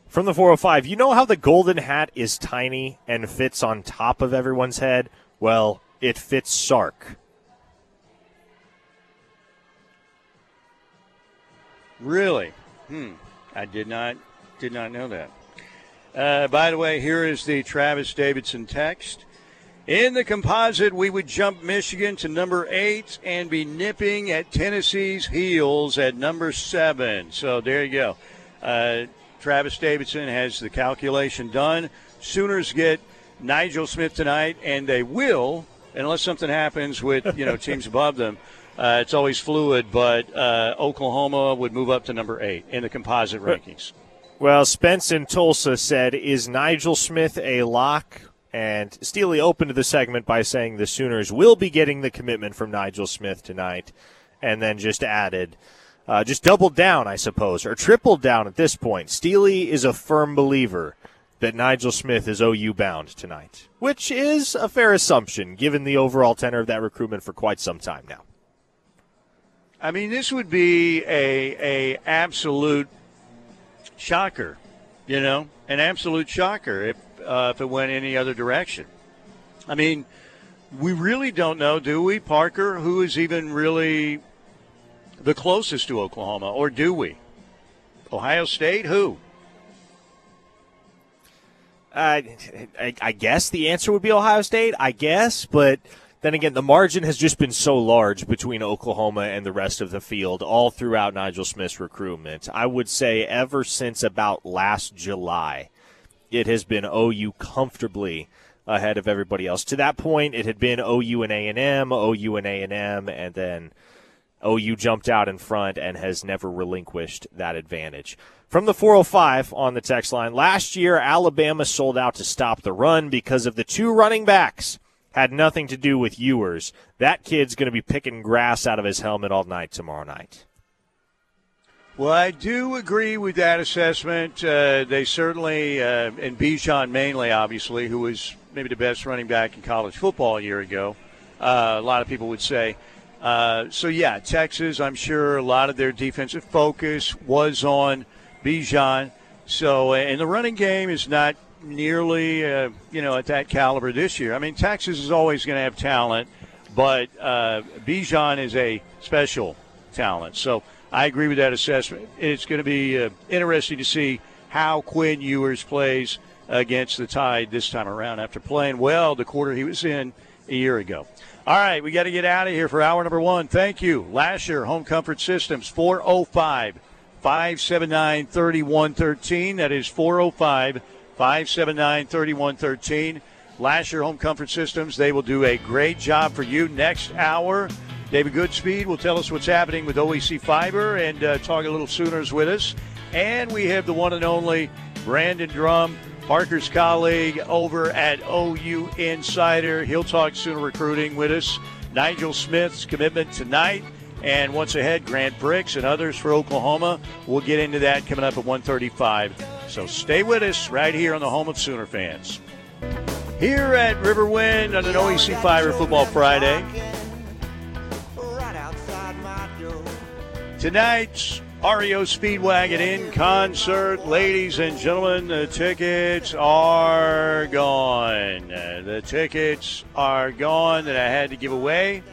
from the 405. You know how the golden hat is tiny and fits on top of everyone's head? Well, it fits Sark. Really? Hmm. I did not did not know that. Uh, by the way, here is the Travis Davidson text. In the composite, we would jump Michigan to number eight and be nipping at Tennessee's heels at number seven. So there you go. Uh, Travis Davidson has the calculation done. Sooners get Nigel Smith tonight, and they will, unless something happens with you know teams above them. Uh, it's always fluid, but uh, Oklahoma would move up to number eight in the composite rankings. Well, Spence in Tulsa said, "Is Nigel Smith a lock?" And Steely opened the segment by saying the Sooners will be getting the commitment from Nigel Smith tonight, and then just added, uh, just doubled down, I suppose, or tripled down at this point. Steely is a firm believer that Nigel Smith is OU bound tonight, which is a fair assumption given the overall tenor of that recruitment for quite some time now. I mean, this would be a a absolute shocker, you know, an absolute shocker if uh, if it went any other direction. I mean, we really don't know, do we, Parker? Who is even really the closest to Oklahoma, or do we? Ohio State? Who? Uh, I, I guess the answer would be Ohio State. I guess, but then again, the margin has just been so large between Oklahoma and the rest of the field all throughout Nigel Smith's recruitment. I would say ever since about last July, it has been OU comfortably ahead of everybody else. To that point, it had been OU and A&M, OU and A&M, and then OU jumped out in front and has never relinquished that advantage. From the 405 on the text line, last year Alabama sold out to stop the run because of the two running backs. Had nothing to do with Ewers. That kid's going to be picking grass out of his helmet all night tomorrow night. Well, I do agree with that assessment. Uh, they certainly, uh, and Bijan mainly, obviously, who was maybe the best running back in college football a year ago. Uh, a lot of people would say. Uh, so yeah, Texas. I'm sure a lot of their defensive focus was on Bijan. So, and the running game is not nearly, uh, you know, at that caliber this year. I mean, Texas is always going to have talent, but uh, Bijan is a special talent. So I agree with that assessment. It's going to be uh, interesting to see how Quinn Ewers plays against the Tide this time around after playing well the quarter he was in a year ago. All right, we got to get out of here for hour number one. Thank you. Lasher Home Comfort Systems, 405 579 3113. That is 405 579 3113. Lasher Home Comfort Systems, they will do a great job for you next hour. David Goodspeed will tell us what's happening with OEC Fiber and uh, talk a little Sooners with us. And we have the one and only Brandon Drumm, Parker's colleague over at OU Insider. He'll talk Sooner recruiting with us. Nigel Smith's commitment tonight. And once ahead, Grant Brix and others for Oklahoma. We'll get into that coming up at 1:35. So stay with us right here on the home of Sooner fans. Here at Riverwind on an OEC Fiber Football Friday. Tonight's REO Speedwagon in concert. Ladies and gentlemen, the tickets are gone. The tickets are gone that I had to give away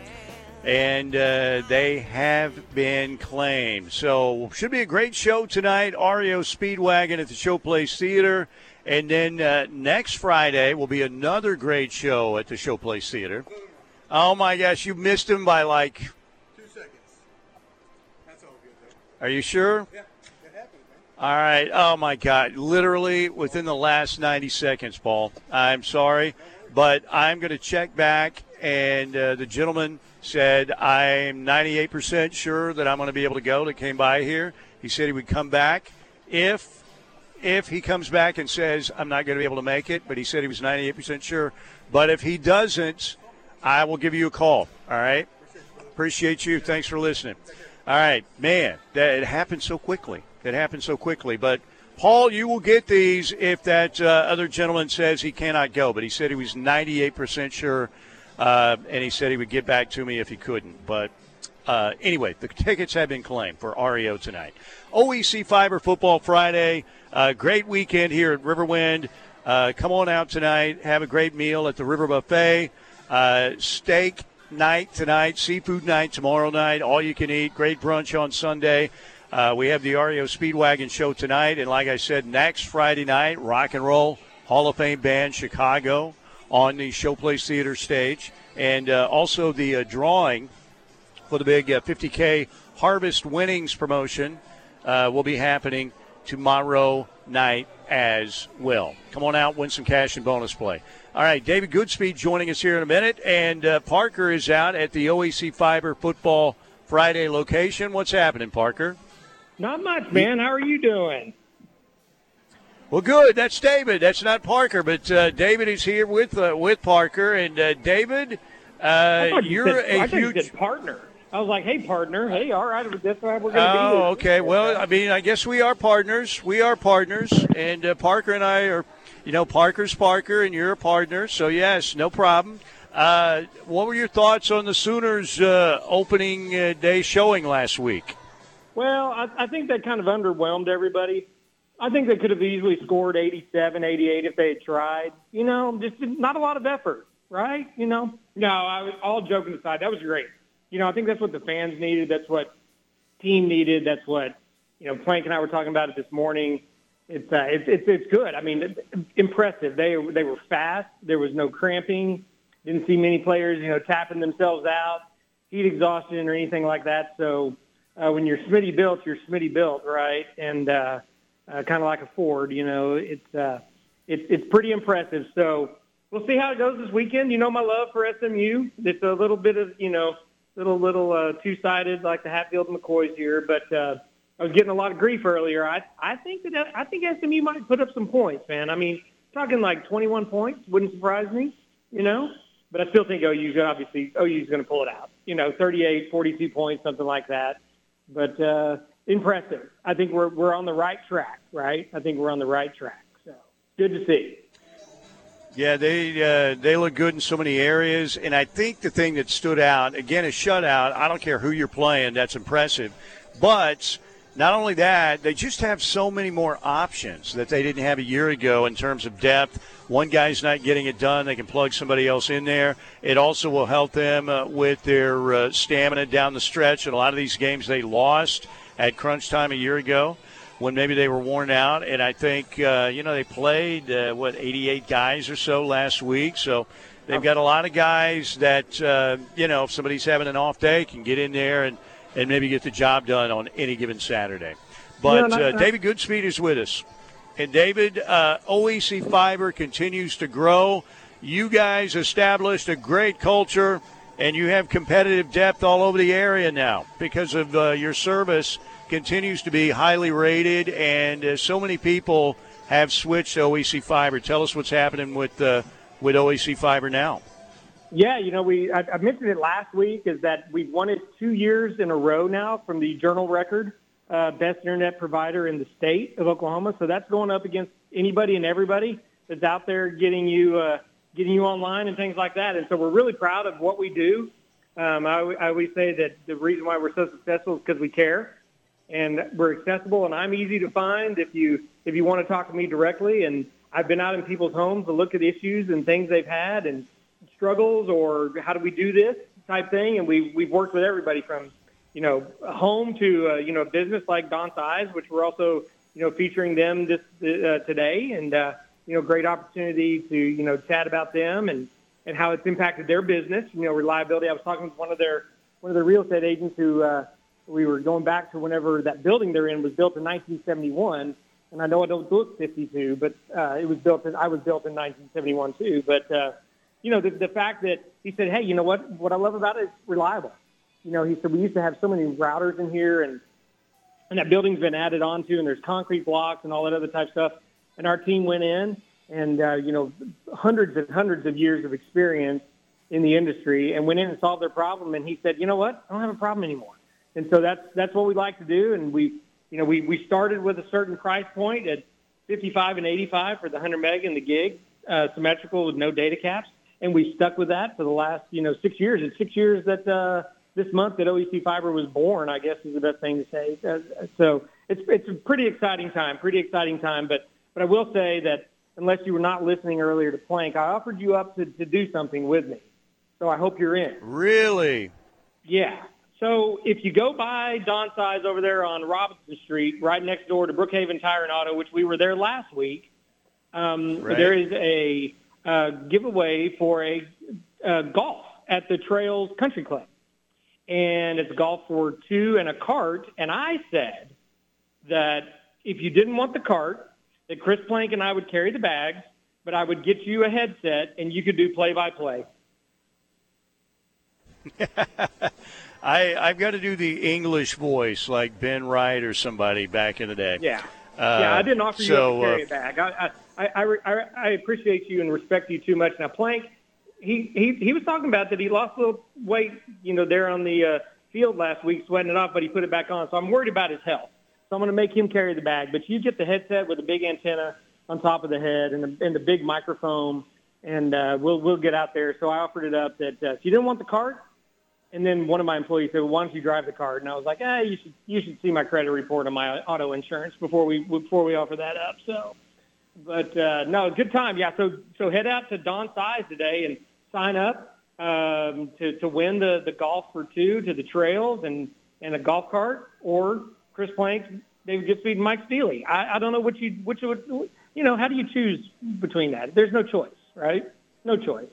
and uh, they have been claimed. So should be a great show tonight. REO Speedwagon at the Showplace Theater, and then uh, next Friday will be another great show at the Showplace Theater. Oh my gosh, you missed him by like two seconds. That's all good. Though. Are you sure? Yeah, it happened. All right. Oh my God! Literally within the last 90 seconds, Paul. I'm sorry, but I'm going to check back, and uh, the gentleman said, I'm 98% sure that I'm going to be able to go that came by here. He said he would come back if if he comes back and says, I'm not going to be able to make it, but he said he was 98% sure. But if he doesn't, I will give you a call. All right? Appreciate you. Thanks for listening. All right, man, that it happened so quickly. It happened so quickly. But Paul, you will get these if that uh, other gentleman says he cannot go. But he said he was 98% sure uh, and he said he would get back to me if he couldn't. But uh, anyway, the tickets have been claimed for REO tonight. OEC Fiber Football Friday. Uh, great weekend here at Riverwind. Uh, come on out tonight. Have a great meal at the River Buffet. Uh, steak night tonight, seafood night tomorrow night. All you can eat. Great brunch on Sunday. Uh, we have the REO Speedwagon show tonight. And like I said, next Friday night, Rock and Roll Hall of Fame Band Chicago on the Showplace Theater stage, and uh, also the uh, drawing for the big uh, 50K Harvest Winnings promotion uh, will be happening tomorrow night as well. Come on out, win some cash and bonus play. All right, David Goodspeed joining us here in a minute, and uh, Parker is out at the OEC Fiber Football Friday location. What's happening, Parker? Not much, man. How are you doing? Well, good. That's David. That's not Parker, but uh, David is here with uh, with Parker. And uh, David, uh, you are a I huge partner. I was like, "Hey, partner. Hey, all right, that's why we're going to oh, be." Oh, okay. Well, I mean, I guess we are partners. We are partners, and uh, Parker and I are, you know, Parker's Parker, and you're a partner. So yes, no problem. Uh, what were your thoughts on the Sooners' opening day showing last week? Well, I, I think that kind of underwhelmed everybody. I think they could have easily scored 87, 88 if they had tried. You know, just not a lot of effort, right? You know, no, I was all joking aside. That was great. You know, I think that's what the fans needed. That's what team needed. That's what, you know, Plank and I were talking about it this morning. It's, uh, it's, it's, it's good. I mean, impressive. They, they were fast. There was no cramping. Didn't see many players, you know, tapping themselves out, heat exhaustion or anything like that. So, uh, when you're Schmidty built, you're Schmidty built, right? And, uh, uh, kind of like a Ford. You know, it's uh, it's it's pretty impressive. So we'll see how it goes this weekend. You know my love for SMU. It's a little bit of you know little little uh, two sided like the Hatfield McCoys here, but uh, I was getting a lot of grief earlier. I I think that I think SMU might put up some points, man. I mean, talking like 21 points wouldn't surprise me, you know. But I still think OU's obviously OU's going to pull it out. You know, 38, 42 points, something like that. But uh, impressive. I think we're we're on the right track, right? I think we're on the right track. So good to see. Yeah, they uh, they look good in so many areas, and I think the thing that stood out again is shutout. I don't care who you're playing, that's impressive, but not only that, they just have so many more options that they didn't have a year ago in terms of depth. One guy's not getting it done, they can plug somebody else in there. It also will help them uh, with their uh, stamina down the stretch. And a lot of these games they lost at crunch time a year ago when maybe they were worn out. And I think, uh, you know, they played, uh, what, 88 guys or so last week. So they've got a lot of guys that, uh, you know, if somebody's having an off day, can get in there and, and maybe get the job done on any given Saturday. But uh, David Goodspeed is with us. And David, uh, OEC Fiber continues to grow. You guys established a great culture, and you have competitive depth all over the area now because of uh, your service continues to be highly rated, and uh, so many people have switched to OEC Fiber. Tell us what's happening with uh, with OEC Fiber now. Yeah, you know, we I, I mentioned it last week is that we've won it two years in a row now from the Journal Record, uh, best internet provider in the state of Oklahoma. So that's going up against anybody and everybody that's out there getting you uh, getting you online and things like that. And so we're really proud of what we do. Um, I, I always say that the reason why we're so successful is because we care and we're accessible and I'm easy to find if you if you want to talk to me directly and I've been out in people's homes to look at issues and things they've had and struggles or how do we do this type thing and we we've worked with everybody from you know home to uh, you know business like Don Cies which we're also you know featuring them this uh, today and uh, you know great opportunity to you know chat about them and and how it's impacted their business you know reliability I was talking with one of their one of the real estate agents who uh, we were going back to whenever that building they're in was built in 1971. And I know I don't look 52, but uh, it was built in, I was built in 1971 too. But, uh, you know, the, the fact that he said, hey, you know what, what I love about it is reliable. You know, he said, we used to have so many routers in here and, and that building's been added onto and there's concrete blocks and all that other type stuff. And our team went in and, uh, you know, hundreds and hundreds of years of experience in the industry and went in and solved their problem. And he said, you know what, I don't have a problem anymore and so that's that's what we like to do. And we, you know, we we started with a certain price point at 55 and 85 for the 100 meg and the gig, uh, symmetrical with no data caps, and we stuck with that for the last you know six years. It's six years that uh, this month that OEC Fiber was born. I guess is the best thing to say. Uh, so it's it's a pretty exciting time, pretty exciting time. But but I will say that unless you were not listening earlier to Plank, I offered you up to, to do something with me. So I hope you're in. Really? Yeah. So if you go by Don Cies over there on Robinson Street, right next door to Brookhaven Tire and Auto, which we were there last week, um, right. there is a uh, giveaway for a uh, golf at the Trails Country Club. And it's a golf for two and a cart. And I said that if you didn't want the cart, that Chris Plank and I would carry the bags, but I would get you a headset and you could do play-by-play. I I've got to do the English voice like Ben Wright or somebody back in the day. Yeah, uh, yeah. I didn't offer so, you to carry uh, it back. I, I I, I I appreciate you and respect you too much. Now Plank, he he he was talking about that he lost a little weight, you know, there on the uh, field last week, sweating it off, but he put it back on. So I'm worried about his health. So I'm going to make him carry the bag. But you get the headset with a big antenna on top of the head and the, and the big microphone, and uh, we'll we'll get out there. So I offered it up that uh, you didn't want the cart, and then one of my employees said, well, "Why don't you drive the card?" And I was like, "Ah, you should you should see my credit report on my auto insurance before we before we offer that up." So, but uh, no, good time. Yeah, so so head out to Don Cies today and sign up um, to to win the the golf for two to the trails and and a golf cart or Chris Plank, David Goodspeed, and Mike Steely. I, I don't know what you which would you know how do you choose between that? There's no choice, right? No choice.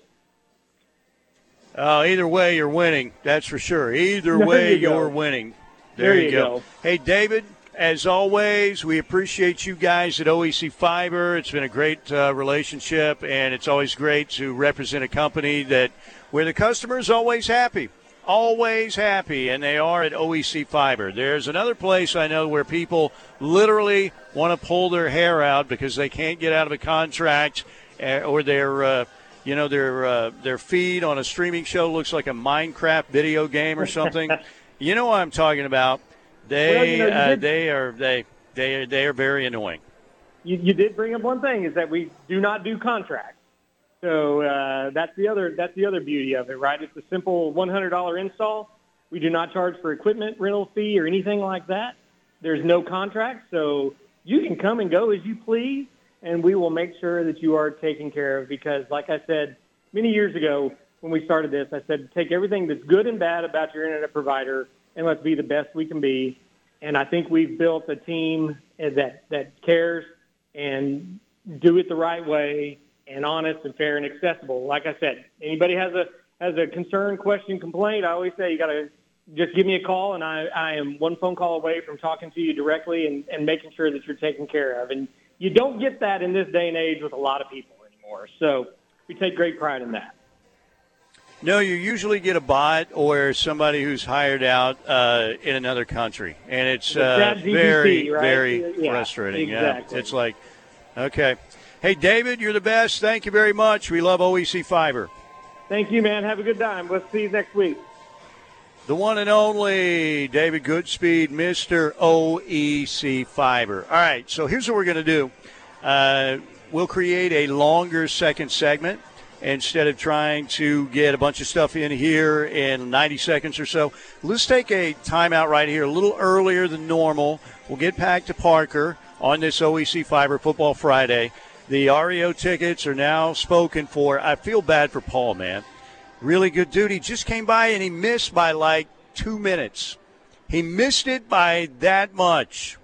Uh, either way, you're winning. That's for sure. Either way, you are winning. There, there you go. go. Hey, David, as always, we appreciate you guys at OEC Fiber. It's been a great uh, relationship, and it's always great to represent a company that where the customer is always happy, always happy, and they are at OEC Fiber. There's another place I know where people literally want to pull their hair out because they can't get out of a contract uh, or their. Uh, you know their uh, their feed on a streaming show looks like a Minecraft video game or something. you know what I'm talking about. They Well, you know, you uh, did- they are they they they are very annoying. you, you did bring up one thing is that we do not do contracts. So uh, that's the other that's the other beauty of it, right? It's a simple $100 install. We do not charge for equipment rental fee or anything like that. There's no contract, so you can come and go as you please, and we will make sure that you are taken care of. Because, like I said many years ago when we started this, I said take everything that's good and bad about your internet provider and let's be the best we can be. And I think we've built a team that that cares and do it the right way and honest and fair and accessible. Like I said, anybody has a has a concern, question, complaint, I always say you got to just give me a call, and I, I am one phone call away from talking to you directly and, and making sure that you're taken care of. And you don't get that in this day and age with a lot of people anymore. So we take great pride in that. No, you usually get a bot or somebody who's hired out uh, in another country, and it's uh, ChatGPT, very, right? very Yeah, frustrating. exactly. Yeah, it's like, okay, hey David, you're the best. Thank you very much. We love OEC Fiber. Thank you, man. Have a good time. We'll see you next week. The one and only David Goodspeed, Mr. OEC Fiber. All right, so here's what we're going to do. Uh, we'll create a longer second segment instead of trying to get a bunch of stuff in here in 90 seconds or so. Let's take a timeout right here, a little earlier than normal. We'll get back to Parker on this OEC Fiber Football Friday. The REO tickets are now spoken for. I feel bad for Paul, man really good dude. He just came by and he missed by like two minutes. He missed it by that much.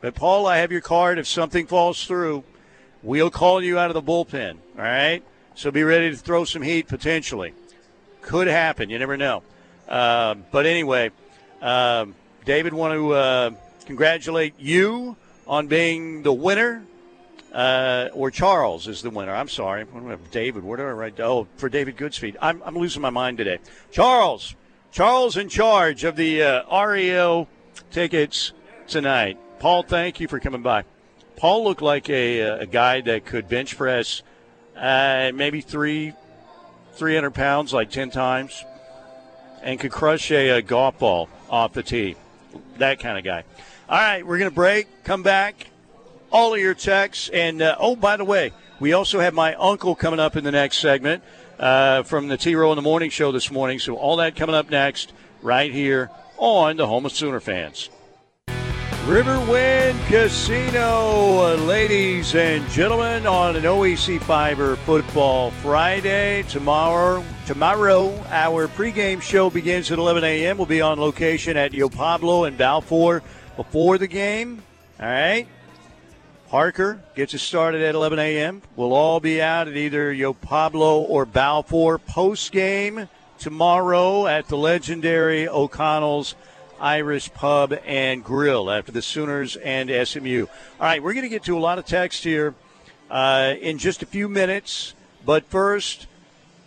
But Paul, I have your card. If something falls through, we'll call you out of the bullpen. All right. So be ready to throw some heat potentially. Could happen. You never know. Um, but anyway, um, David, want to uh, congratulate you on being the winner uh, or Charles is the winner. I'm sorry. David. Where did I write? Oh, for David Goodspeed. I'm, I'm losing my mind today. Charles. Charles in charge of the uh, REO tickets tonight. Paul, thank you for coming by. Paul looked like a, uh, a guy that could bench press uh, maybe three, 300 pounds, like 10 times, and could crush a, a golf ball off the tee. That kind of guy. All right, we're going to break, come back all of your texts. And uh, oh, by the way, we also have my uncle coming up in the next segment uh, from the T Row in the Morning Show this morning. So all that coming up next, right here on the Home of Sooner fans. Riverwind Casino, uh, ladies and gentlemen, on an OEC Fiber Football Friday. Tomorrow, tomorrow, our pregame show begins at 11 a.m. We'll be on location at Yo Pablo and Balfour before the game. All right. Parker gets us started at 11 a.m. We'll all be out at either Yo Pablo or Balfour post game tomorrow at the legendary O'Connell's Irish Pub and Grill after the Sooners and SMU. All right, we're going to get to a lot of text here uh, in just a few minutes, but first,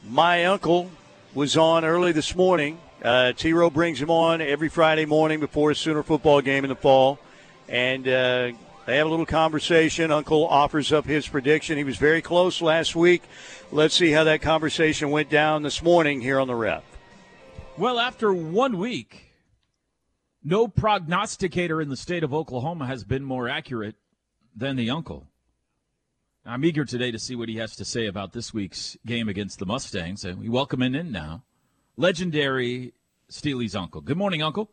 my uncle was on early this morning. Uh, T Row brings him on every Friday morning before a Sooner football game in the fall, and uh, they have a little conversation. Uncle offers up his prediction. He was very close last week. Let's see how that conversation went down this morning here on the rep. Well, after one week, no prognosticator in the state of Oklahoma has been more accurate than the uncle. I'm eager today to see what he has to say about this week's game against the Mustangs. And we welcome him in now. Legendary Steely's uncle. Good morning, uncle.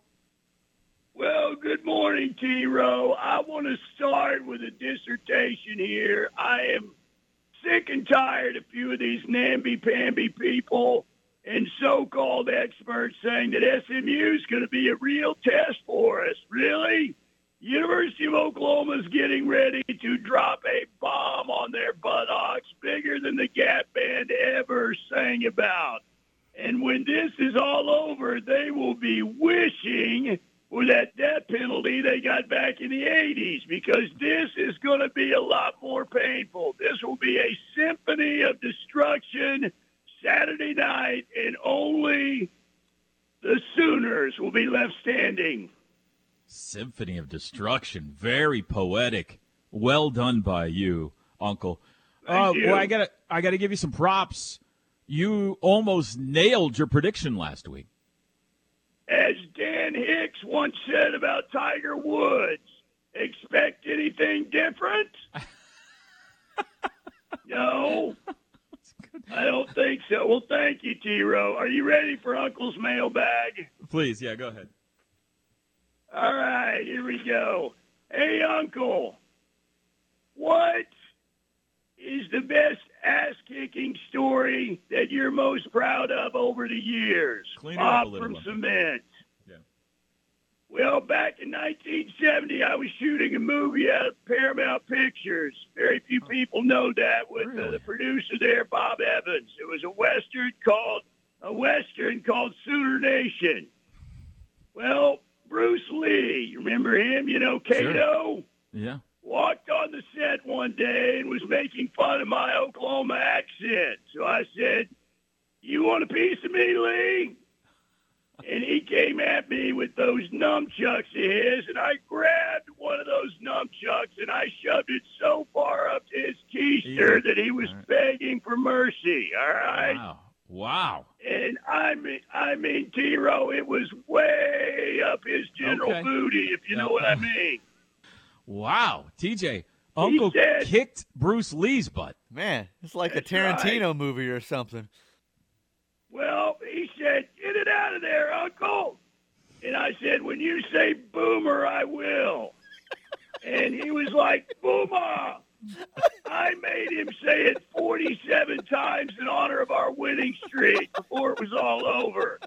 Good morning, T Row. I want to start with a dissertation here. I am sick and tired of a few of these namby-pamby people and so-called experts saying that SMU is going to be a real test for us. Really? University of Oklahoma is getting ready to drop a bomb on their buttocks bigger than the Gap Band ever sang about. And when this is all over, they will be wishing for that death penalty they got back in the 80s because this is going to be a lot more painful. This will be a symphony of destruction Saturday night, and only the Sooners will be left standing. Symphony of Destruction. Very poetic. Well done by you, Uncle. Uh, you. well, I gotta, I gotta give you some props. You almost nailed your prediction last week. As Dan Hicks once said about Tiger Woods, expect anything different? no. I don't think so. Well, thank you, T-Row. Are you ready for Uncle's mailbag? Please, yeah, go ahead. All right, here we go. Hey, Uncle, what is the best ass-kicking story that you're most proud of over the years? Clean it up a little, from Uncle. Cement. Well, back in 1970, I was shooting a movie at Paramount Pictures. Very few people know that. With uh, the producer there, Bob Evans. It was a western called a western called Sooner Nation. Well, Bruce Lee, you remember him? You know, Kato Yeah. walked on the set one day and was making fun of my Oklahoma accent. So I said, "You want a piece of me, Lee?" And he came at me with those nunchucks of his, and I grabbed one of those nunchucks and I shoved it so far up to his keister that he was begging for mercy. All right. Wow. Wow. And I mean, I mean, T-Row, it was way up his general Okay. booty, if you know what I uh-huh. mean. Wow. TJ, Uncle said- kicked Bruce Lee's butt. Man, it's like a Tarantino movie or something. Well, he said, "Get it out of there, Uncle." And I said, "When you say boomer, I will." And he was like, "Boomer." I made him say it 47 times in honor of our winning streak before it was all over.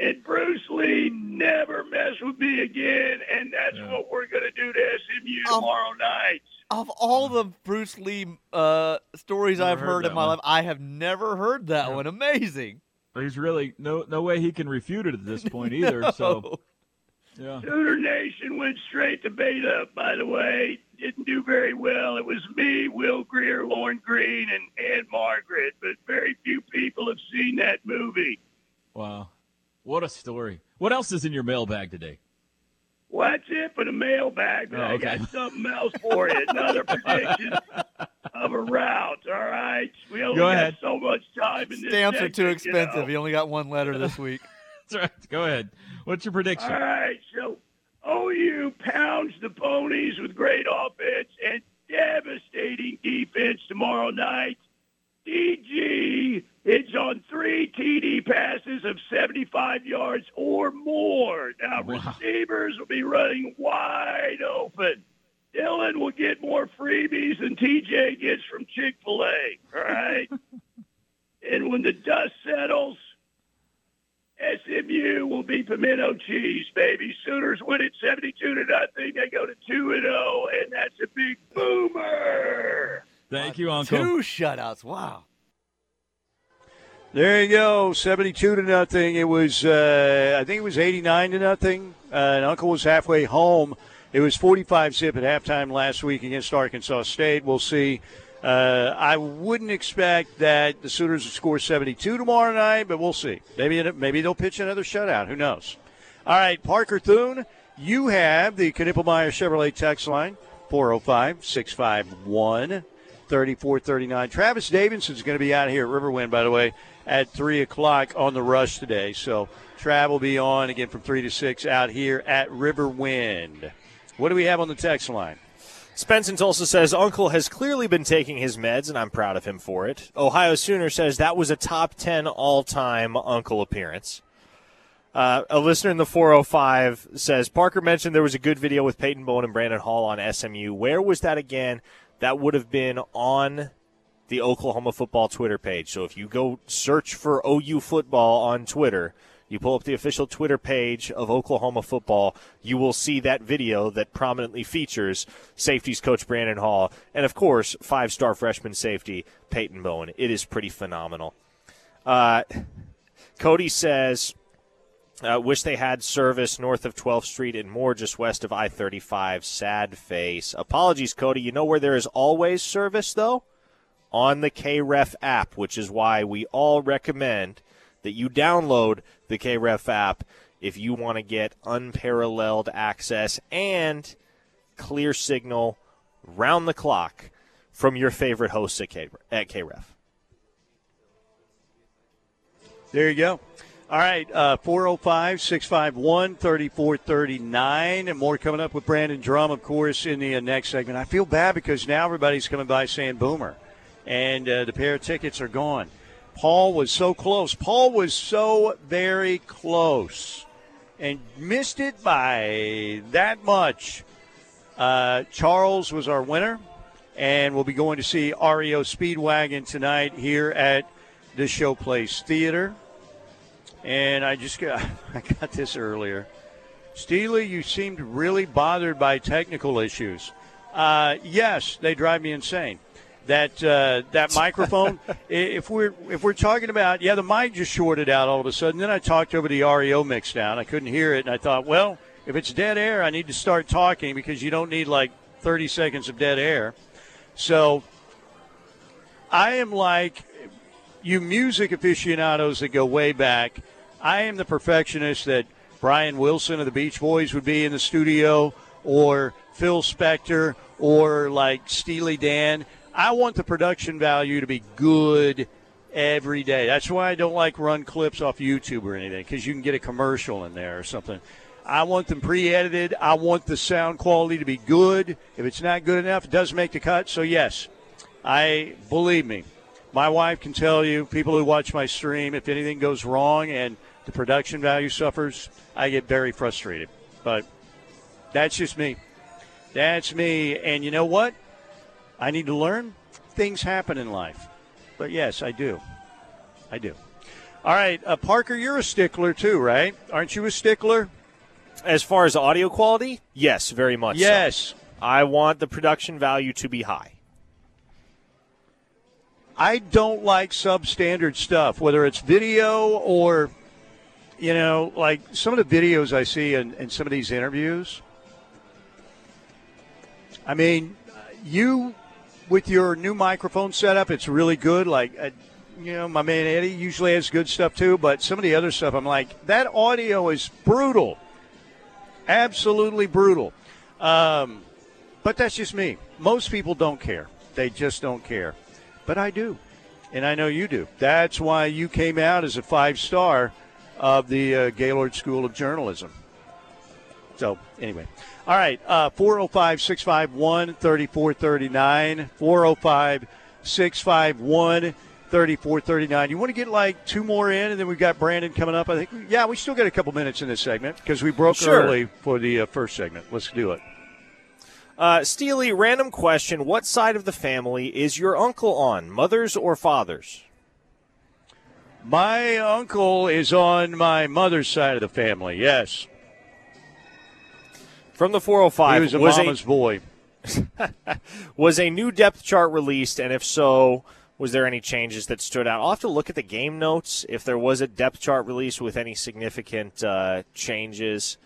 And Bruce Lee never messed with me again, and that's what we're going to do to SMU um, tomorrow night. Of all the Bruce Lee uh, stories Never I've heard heard, in my one. life, I have never heard that one. Amazing. He's really no no way he can refute it at this point either. So No. yeah. Sooner Nation went straight to beta, by the way. Didn't do very well. It was me, Will Geer, Lorne Greene, and Ann-Margret, but very few people have seen that movie. Wow. What a story. What else is in your mailbag today? Well, that's it for the mailbag, but Oh, I got something else for you. Another prediction of a route, all right? We only Go got ahead. so much time in this Stamps are too segment, you know. expensive. He only got one letter this week. That's right. Go ahead. What's your prediction? All right, so OU pounds the ponies with great offense and devastating defense tomorrow night. DG hits on three TD passes of 75 yards or more. Now, Wow. receivers will be running wide open. Dillon will get more freebies than TJ gets from Chick fil A. All right? and when the dust settles, SMU will be pimento cheese, baby. Sooners win it 72 to nothing. They go to 2 and 0, and that's a big boomer. Thank you, Uncle. Two shutouts. Wow. There you go, seventy-two to nothing. It was, uh, I think it was eighty-nine to nothing. Uh, and Uncle was halfway home. It was forty-five zip at halftime last week against Arkansas State. We'll see. Uh, I wouldn't expect that the Sooners would score seventy-two tomorrow night, but we'll see. Maybe maybe they'll pitch another shutout. Who knows? All right, Parker Thune, you have the Knippelmier Chevrolet text line 405 651 3439. Travis Davidson's going to be out here at Riverwind, by the way, at 3 o'clock on the rush today. So Trav will be on again from 3 to 6 out here at Riverwind. What do we have on the text line? Spence in Tulsa says Uncle has clearly been taking his meds, and I'm proud of him for it. Ohio Sooner says that was a top 10 all time Uncle appearance. Uh, a listener in the 405 says Parker mentioned there was a good video with Peyton Bowen and Brandon Hall on SMU. Where was that again? That would have been on the Oklahoma football Twitter page. So if you go search for OU football on Twitter, you pull up the official Twitter page of Oklahoma football, you will see that video that prominently features safeties coach Brandon Hall and, of course, five star freshman safety Peyton Bowen. It is pretty phenomenal. Uh, Cody says Uh, wish they had service north of 12th Street and more just west of I 35. Sad face. Apologies, Cody. You know where there is always service, though? On the KREF app, which is why we all recommend that you download the KREF app if you want to get unparalleled access and clear signal round the clock from your favorite hosts at, K- at KREF. There you go. All right, uh, 405 651 3439. And more coming up with Brandon Drumm, of course, in the uh, next segment. I feel bad because now everybody's coming by saying Boomer, and uh, the pair of tickets are gone. Paul was so close. Paul was so very close and missed it by that much. Uh, Charles was our winner, and we'll be going to see REO Speedwagon tonight here at the Showplace Theater. And I just got I got this earlier. Steely, you seemed really bothered by technical issues. Uh, yes, they drive me insane. That uh, that microphone. if we're if we're talking about yeah, the mic just shorted out all of a sudden. Then I talked over the REO mix down. I couldn't hear it, and I thought, well, if it's dead air, I need to start talking because you don't need like 30 seconds of dead air. So I am like you music aficionados that go way back. I am the perfectionist that Brian Wilson of the Beach Boys would be in the studio, or Phil Spector, or like Steely Dan. I want the production value to be good every day. That's why I don't like run clips off YouTube or anything because you can get a commercial in there or something. I want them pre-edited. I want the sound quality to be good. If it's not good enough, it does make the cut. So yes, I believe me. My wife can tell you, people who watch my stream, if anything goes wrong and the production value suffers, I get very frustrated. But that's just me. That's me. And you know what? I need to learn. Things happen in life. But yes, I do. I do. All right, uh, Parker, you're a stickler too, right? Aren't you a stickler? As far as audio quality, yes, very much. Yes. So. I want the production value to be high. I don't like substandard stuff, whether it's video or, you know, like some of the videos I see in, in some of these interviews. I mean, you with your new microphone setup, it's really good. Like, uh, you know, my man Eddie usually has good stuff too, but some of the other stuff, I'm like, that audio is brutal. Absolutely brutal. Um, but that's just me. Most people don't care. They just don't care. But I do. And I know you do. That's why you came out as a five star of the uh, Gaylord School of Journalism. So, anyway. All right. Uh, 405 651 3439. 405 651 3439. You want to get like two more in, and then we've got Brandon coming up. I think, yeah, we still got a couple minutes in this segment because we broke Sure. early for the uh, first segment. Let's do it. Uh, Steely, random question. What side of the family is your uncle on, mother's or father's? My uncle is on my mother's side of the family, yes. From the 405, He was a was a- mama's boy. Was a new depth chart released, and if so, was there any changes that stood out? I'll have to look at the game notes if there was a depth chart release with any significant uh, changes.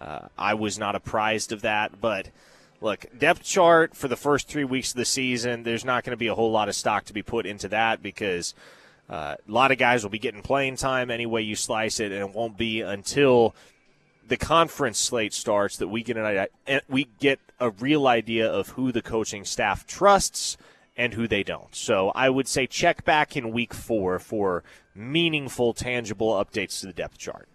Uh, I was not apprised of that, but look, depth chart for the first three weeks of the season, there's not going to be a whole lot of stock to be put into that because uh, a lot of guys will be getting playing time any way you slice it, and it won't be until the conference slate starts that we get an we get a real idea of who the coaching staff trusts and who they don't. So I would say check back in week four for meaningful, tangible updates to the depth chart.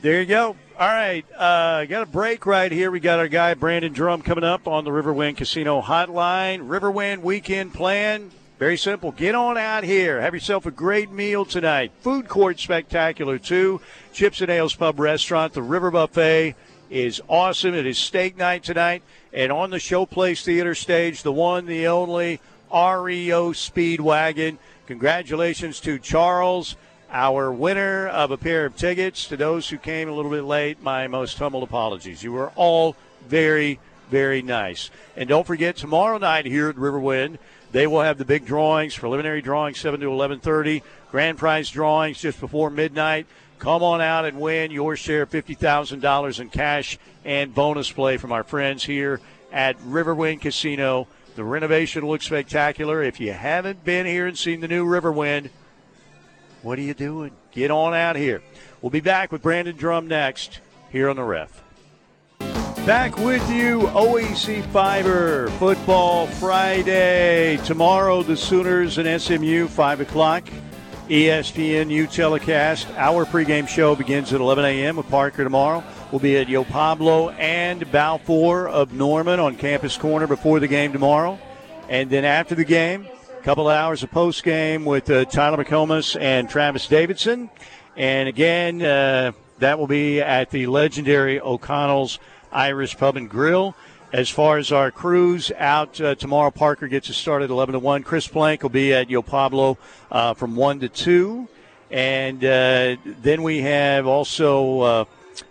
There you go. All right, uh, got a break right here. We got our guy Brandon Drumm coming up on the Riverwind Casino Hotline. Riverwind weekend plan. Very simple. Get on out here. Have yourself a great meal tonight. Food court spectacular too. Chips and Ales Pub Restaurant. The River Buffet is awesome. It is steak night tonight, and on the Showplace Theater stage, the one, the only REO Speedwagon. Congratulations to Charles our winner of a pair of tickets. To those who came a little bit late, my most humble apologies. You were all very, very nice. And don't forget, tomorrow night here at Riverwind, They will have the big drawings, preliminary drawings, 7 to 11:30, grand prize drawings just before midnight. Come on out and win your share of $50,000 in cash and bonus play from our friends here at Riverwind Casino. The renovation looks spectacular. If you haven't been here and seen the new Riverwind, what are you doing? Get on out here. We'll be back with Brandon Drumm next here on the ref. Back with you, OEC Fiber Football Friday. Tomorrow, the Sooners and SMU, 5 o'clock. ESPN U telecast. Our pregame show begins at 11 a.m. with Parker tomorrow. We'll be at Yo Pablo and Balfour of Norman on Campus Corner before the game tomorrow. And then after the game, a couple of hours of post game with uh, Tyler McComas and Travis Davidson. And again, uh, that will be at the legendary O'Connell's Irish Pub and Grill. As far as our crews out uh, tomorrow, Parker gets us started at 11 to 1. Chris Plank will be at Yo Pablo uh, from 1 to 2. And uh, then we have also uh,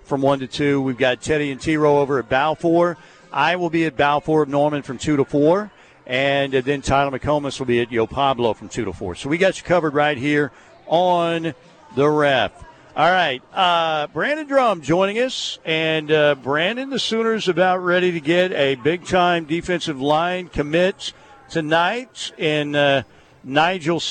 from 1 to 2, we've got Teddy and T Row over at Balfour. I will be at Balfour of Norman from 2 to 4. And uh, then Tyler McComas will be at Yo Pablo from 2 to 4. So we got you covered right here on the ref. All right, uh, Brandon Drumm joining us, and uh, Brandon, the Sooners about ready to get a big time defensive line commit tonight in uh, Nigel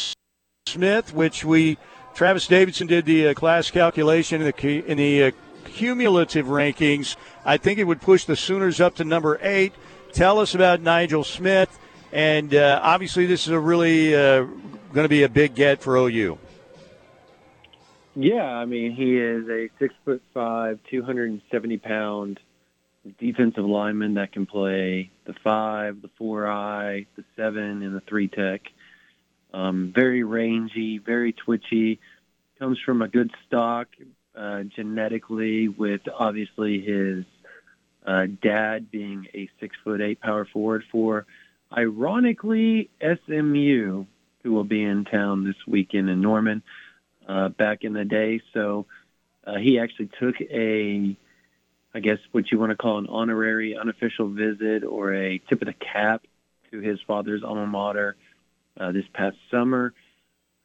Smith, which we Travis Davidson did the uh, class calculation in the in the uh, cumulative rankings. I think it would push the Sooners up to number eight. Tell us about Nigel Smith, and uh, obviously this is a really going to be a big get for OU. Yeah, I mean, he is a six foot five, 270 pound defensive lineman that can play the five, the four I, the seven, and the three tech. Um, very rangy, very twitchy. Comes from a good stock uh, genetically, with obviously his uh, dad being a six foot eight power forward for, ironically, SMU, who will be in town this weekend in Norman uh, back in the day. So uh, he actually took a, I guess what you want to call an honorary unofficial visit or a tip of the cap to his father's alma mater uh, this past summer.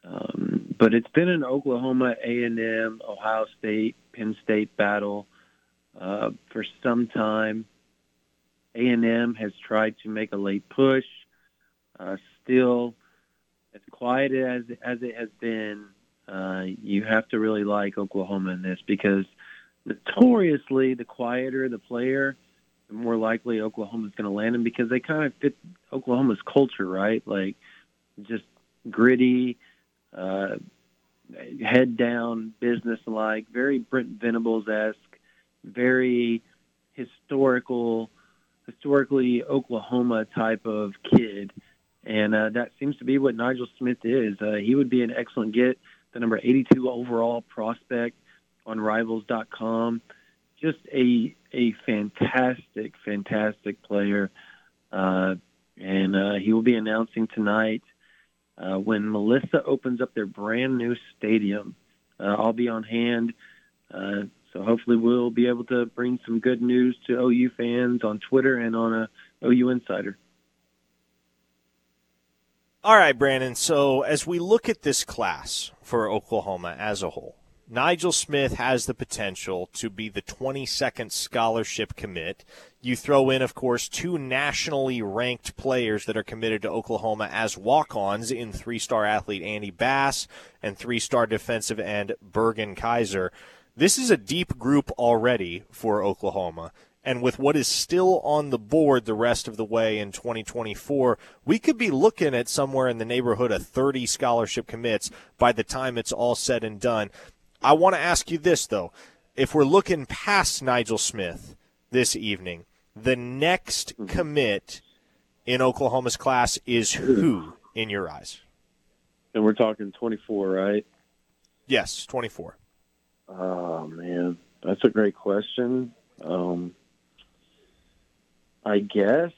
Um, but it's been an Oklahoma, A&M, Ohio State, Penn State battle uh, for some time. A&M has tried to make a late push. Uh, still, as quiet as as it has been, uh, you have to really like Oklahoma in this because notoriously, the quieter the player, the more likely Oklahoma's going to land him because they kind of fit Oklahoma's culture, right? Like just gritty, uh, head down, business like, very Brent Venables esque, very historical, historically Oklahoma type of kid. And uh, that seems to be what Nigel Smith is. Uh, he would be an excellent get the number 82 overall prospect on Rivals.com. Just a a fantastic, fantastic player, uh, and uh, he will be announcing tonight uh, when Melissa opens up their brand new stadium. Uh, I'll be on hand, uh, so hopefully we'll be able to bring some good news to OU fans on Twitter and on a OU Insider. All right, Brandon. So as we look at this class for Oklahoma as a whole, Nigel Smith has the potential to be the 22nd scholarship commit. You throw in, of course, two nationally ranked players that are committed to Oklahoma as walk ons in three star athlete Andy Bass and three star defensive end Bergen Kaiser. This is a deep group already for Oklahoma. And with what is still on the board the rest of the way in 2024, we could be looking at somewhere in the neighborhood of 30 scholarship commits by the time it's all said and done. I want to ask you this, though. If we're looking past Nigel Smith this evening, the next commit in Oklahoma's class is who in your eyes? And we're talking 24, right? Yes, 24. Oh, man. That's a great question. Um, I guess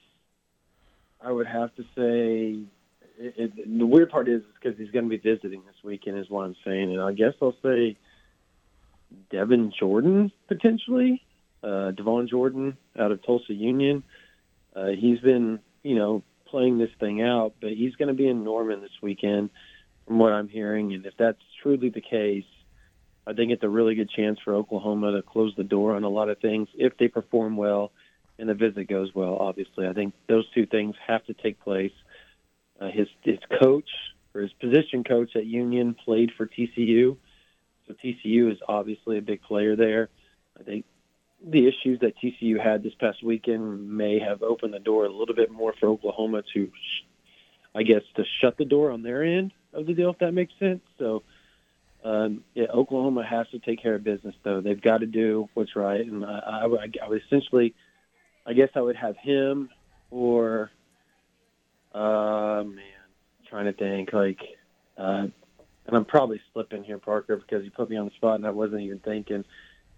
I would have to say it, it, the weird part is because he's going to be visiting this weekend, is what I'm saying, and I guess I'll say Devin Jordan potentially, uh, Devon Jordan out of Tulsa Union. Uh, he's been, you know, playing this thing out, but he's going to be in Norman this weekend, from what I'm hearing. And if that's truly the case, I think it's a really good chance for Oklahoma to close the door on a lot of things if they perform well and the visit goes well. Obviously, I think those two things have to take place. Uh, his his coach or his position coach at Union played for TCU, so TCU is obviously a big player there. I think the issues that TCU had this past weekend may have opened the door a little bit more for Oklahoma to, I guess, to shut the door on their end of the deal, if that makes sense. So, um, yeah, Oklahoma has to take care of business, though. They've got to do what's right, and I, I, I would essentially, I guess, I would have him or, uh, man, trying to think like, uh, and I'm probably slipping here, Parker, because you put me on the spot and I wasn't even thinking.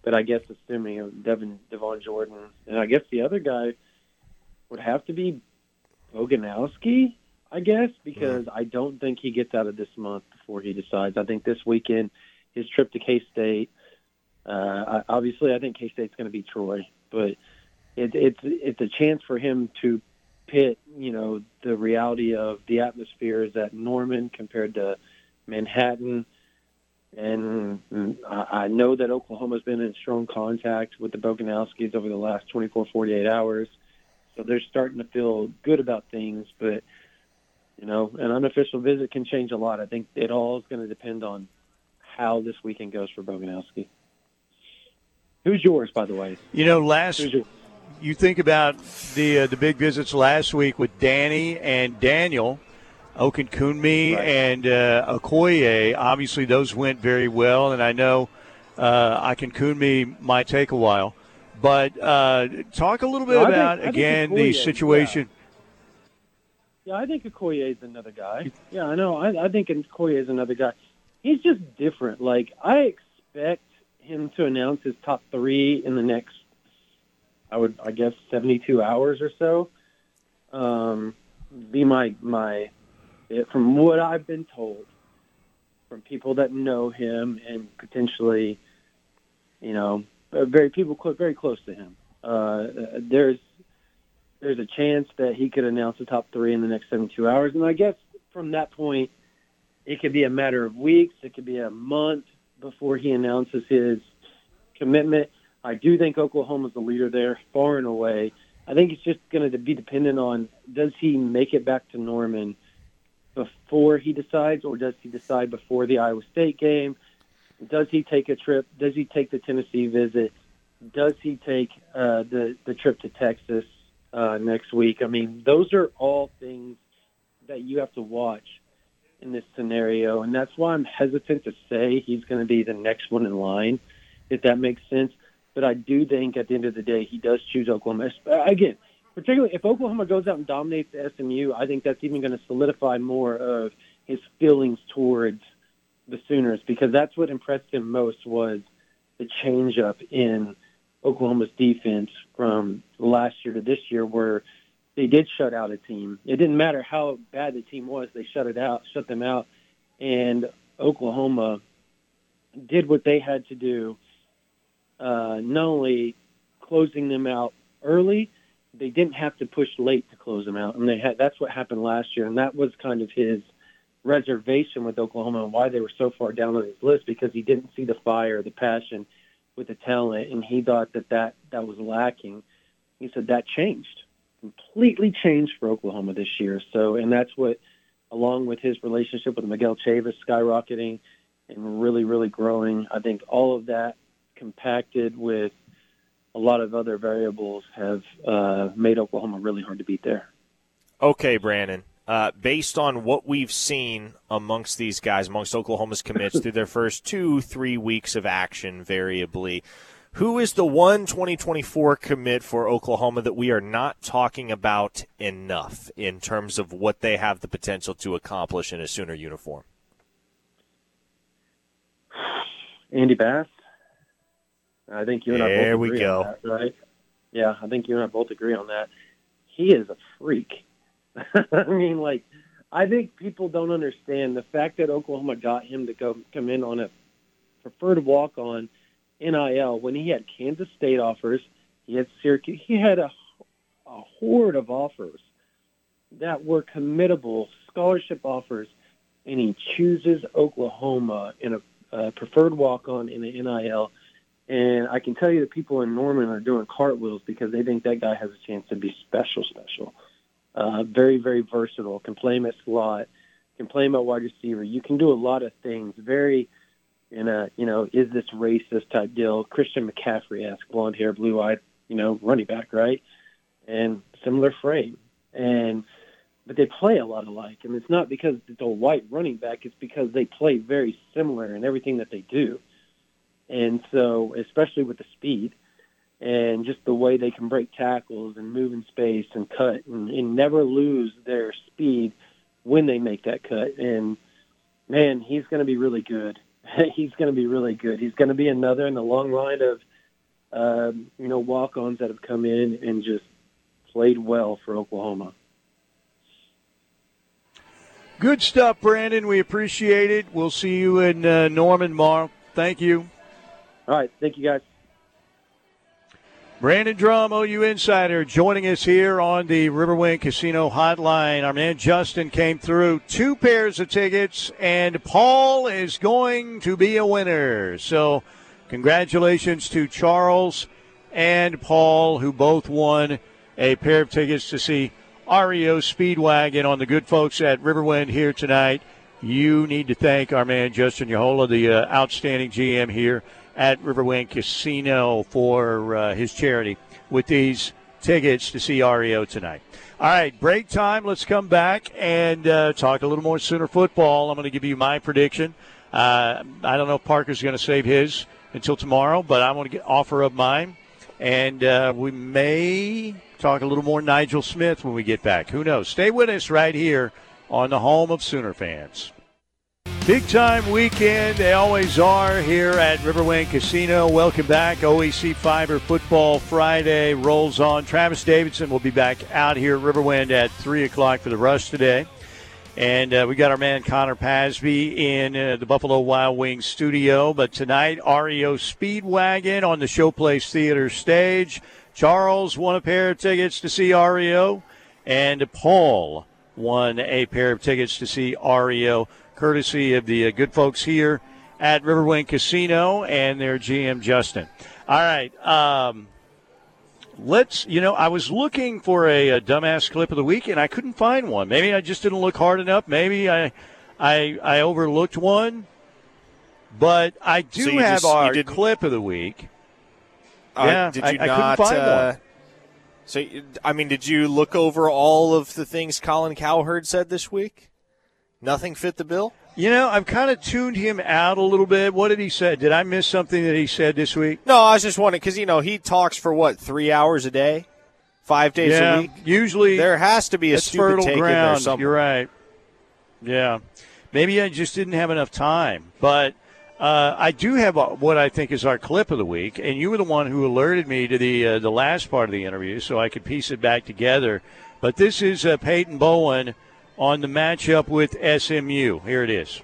But I guess assuming Devin Devon Jordan, and I guess the other guy would have to be Boganowski, I guess, because I don't think he gets out of this month before he decides. I think this weekend, his trip to K State. Uh, obviously, I think K State's going to beat Troy, but it, it's it's a chance for him to pit, you know, the reality of the atmosphere is at Norman compared to Manhattan. And I know that Oklahoma's been in strong contact with the Boganowskis over the last 24, 48 hours. So they're starting to feel good about things. But, you know, an unofficial visit can change a lot. I think it all is going to depend on how this weekend goes for Boganowski. Who's yours, by the way? You know, last you think about the uh, the big visits last week with Danny and Daniel. Okunkunmi right. and uh, Okoye, obviously those went very well, and I know uh, Okunkunmi might take a while. But uh, talk a little bit no, about think, again Okoye, the situation. Yeah. yeah. I think Okoye is another guy. Yeah, I know. I, I think Okoye is another guy. He's just different. Like I expect him to announce his top three in the next I would, I guess, 72 hours or so. Um, be my my, it, from what I've been told, from people that know him and potentially, you know, very people close, very close to him. Uh, there's there's a chance that he could announce the top three in the next 72 hours, and I guess from that point, it could be a matter of weeks, it could be a month before he announces his commitment. I do think Oklahoma's the leader there, far and away. I think it's just going to be dependent on does he make it back to Norman before he decides, or does he decide before the Iowa State game? Does he take a trip? Does he take the Tennessee visit? Does he take uh, the the trip to Texas uh, next week? I mean, those are all things that you have to watch in this scenario, and that's why I'm hesitant to say he's going to be the next one in line, if that makes sense. But I do think at the end of the day, he does choose Oklahoma. Uh, again, particularly if Oklahoma goes out and dominates the SMU, I think that's even going to solidify more of his feelings towards the Sooners because that's what impressed him most was the change up in Oklahoma's defense from last year to this year where they did shut out a team. It didn't matter how bad the team was, they shut it out, shut them out. And Oklahoma did what they had to do uh, not only closing them out early, they didn't have to push late to close them out, and they had. That's what happened last year, and that was kind of his reservation with Oklahoma and why they were so far down on his list because he didn't see the fire, the passion with the talent, and he thought that that, that was lacking. He said that changed, completely changed for Oklahoma this year. So, and that's what, along with his relationship with Miguel Chavis skyrocketing and really, really growing, I think all of that compacted with a lot of other variables have uh, made Oklahoma really hard to beat there. Okay, Brandon. Uh, based on what we've seen amongst these guys, amongst Oklahoma's commits through their first two, three weeks of action, variably, who is the one 2024 commit for Oklahoma that we are not talking about enough in terms of what they have the potential to accomplish in a Sooner uniform? Andy Bass. I think you and there I both we agree go. on that, right? Yeah, I think you and I both agree on that. He is a freak. I mean, like, I think people don't understand the fact that Oklahoma got him to go come in on a preferred walk on NIL when he had Kansas State offers, he had Syracuse, he had a, a horde of offers that were committable scholarship offers, and he chooses Oklahoma in a uh, preferred walk-on in the NIL. And I can tell you that people in Norman are doing cartwheels because they think that guy has a chance to be special, special. Uh, very, very versatile. Can play him at slot. Can play him at wide receiver. You can do a lot of things. Very, in a you know, is this racist type deal? Christian McCaffrey esque, blonde hair, blue eyed, you know, running back, right? And similar frame. And but they play a lot alike, and it's not because it's a white running back. It's because they play very similar in everything that they do. And so, especially with the speed and just the way they can break tackles and move in space and cut and, and never lose their speed when they make that cut. And man, he's going to be really good. he's going to be really good. He's going to be another in the long line of, um, you know, walk-ons that have come in and just played well for Oklahoma. Good stuff, Brandon. We appreciate it. We'll see you in uh, Norman tomorrow. Thank you. All right. Thank you, guys. Brandon Drumm, OU Insider, joining us here on the Riverwind Casino Hotline. Our man Justin came through two pairs of tickets, and Paul is going to be a winner. So, congratulations to Charles and Paul, who both won a pair of tickets to see REO Speedwagon on the good folks at Riverwind here tonight. You need to thank our man Justin Yahola, the uh, outstanding GM here at Riverwind Casino, for uh, his charity with these tickets to see REO tonight. All right, break time. Let's come back and uh, talk a little more Sooner football. I'm going to give you my prediction. Uh, I don't know if Parker's going to save his until tomorrow, but I'm going to get, offer up mine. And uh, we may talk a little more Nigel Smith when we get back. Who knows? Stay with us right here on the home of Sooner fans. Big time weekend. They always are here at Riverwind Casino. Welcome back. OEC Fiber Football Friday rolls on. Travis Davidson will be back out here at Riverwind at 3 o'clock for the rush today. And uh, we got our man Connor Pasby in uh, the Buffalo Wild Wings studio. But tonight, REO Speedwagon on the Showplace Theater stage. Charles won a pair of tickets to see REO, and Paul won a pair of tickets to see REO, courtesy of the uh, good folks here at Riverwind Casino and their GM Justin. All right. Um, let's, you know, I was looking for a, a, dumbass clip of the week and I couldn't find one. Maybe I just didn't look hard enough. Maybe I, I, I overlooked one. But I do so have just, our clip of the week. Uh, yeah, did you I, not? I couldn't find uh, one. So, I mean, did you look over all of the things Colin Cowherd said this week? Nothing fit the bill. You know, I've kind of tuned him out a little bit. What did he say? Did I miss something that he said this week? No, I was just wondering because you know he talks for what three hours a day, five days yeah, a week. Usually, there has to be a fertile take ground. in there. You're right. Yeah, maybe I just didn't have enough time, but uh, I do have a, what I think is our clip of the week, and you were the one who alerted me to the uh, the last part of the interview, so I could piece it back together. But this is uh, Peyton Bowen on the matchup with SMU. Here it is.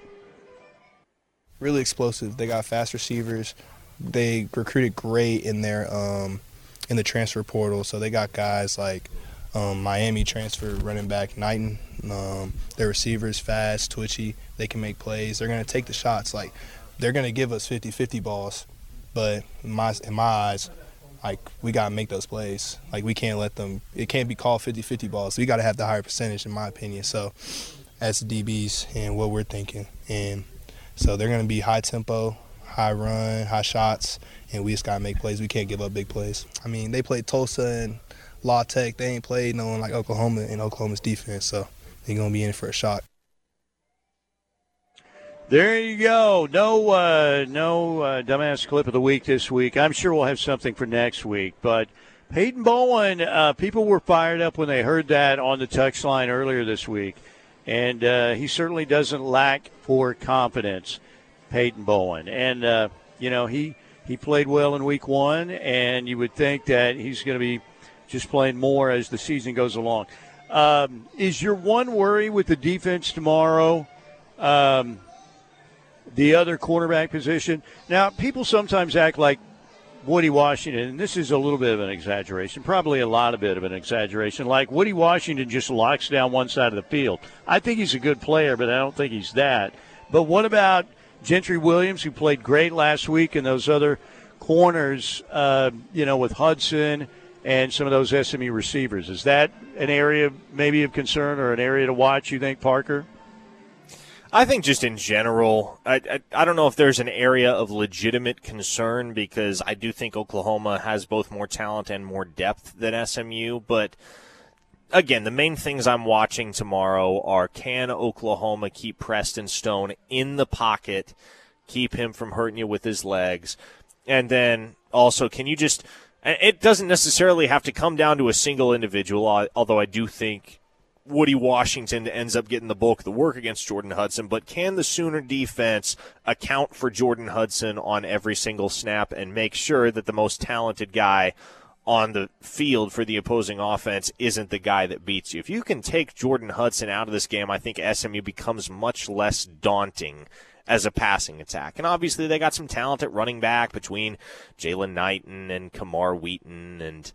Really explosive. They got fast receivers. They recruited great in their um, in the transfer portal, so they got guys like um, Miami transfer running back Knighton. Um, their receivers fast, twitchy. They can make plays. They're going to take the shots. Like they're going to give us 50-50 balls, but in my in my eyes, like we got to make those plays. Like we can't let them. It can't be called 50-50 balls. We got to have the higher percentage, in my opinion. So, as the DBs and what we're thinking, and so they're going to be high tempo, high run, high shots, and we just got to make plays. We can't give up big plays. I mean, they played Tulsa and La Tech. They ain't played no one like Oklahoma and Oklahoma's defense, so they're going to be in for a shock. There you go. No, uh, no uh, dumbass clip of the week this week. I'm sure we'll have something for next week. But Peyton Bowen, uh, people were fired up when they heard that on the touchline earlier this week, and uh, he certainly doesn't lack for confidence. Peyton Bowen, and uh, you know he he played well in week one, and you would think that he's going to be just playing more as the season goes along. Um, is your one worry with the defense tomorrow? Um, the other quarterback position. Now, people sometimes act like Woody Washington, and this is a little bit of an exaggeration, probably a lot of bit of an exaggeration, like Woody Washington just locks down one side of the field. I think he's a good player, but I don't think he's that. But what about Gentry Williams, who played great last week, and those other corners, uh, you know, with Hudson and some of those SMU receivers? Is that an area maybe of concern or an area to watch, you think, Parker? I think just in general, I, I, I, don't know if there's an area of legitimate concern because I do think Oklahoma has both more talent and more depth than SMU. But again, the main things I'm watching tomorrow are can Oklahoma keep Preston Stone in the pocket, keep him from hurting you with his legs, and then also can you just it doesn't necessarily have to come down to a single individual, although I do think Woody Washington ends up getting the bulk of the work against Jordan Hudson, but can the Sooner defense account for Jordan Hudson on every single snap and make sure that the most talented guy on the field for the opposing offense isn't the guy that beats you? If you can take Jordan Hudson out of this game, I think SMU becomes much less daunting as a passing attack. And obviously, they got some talent at running back between Jaylan Knighton and Camar Wheaton and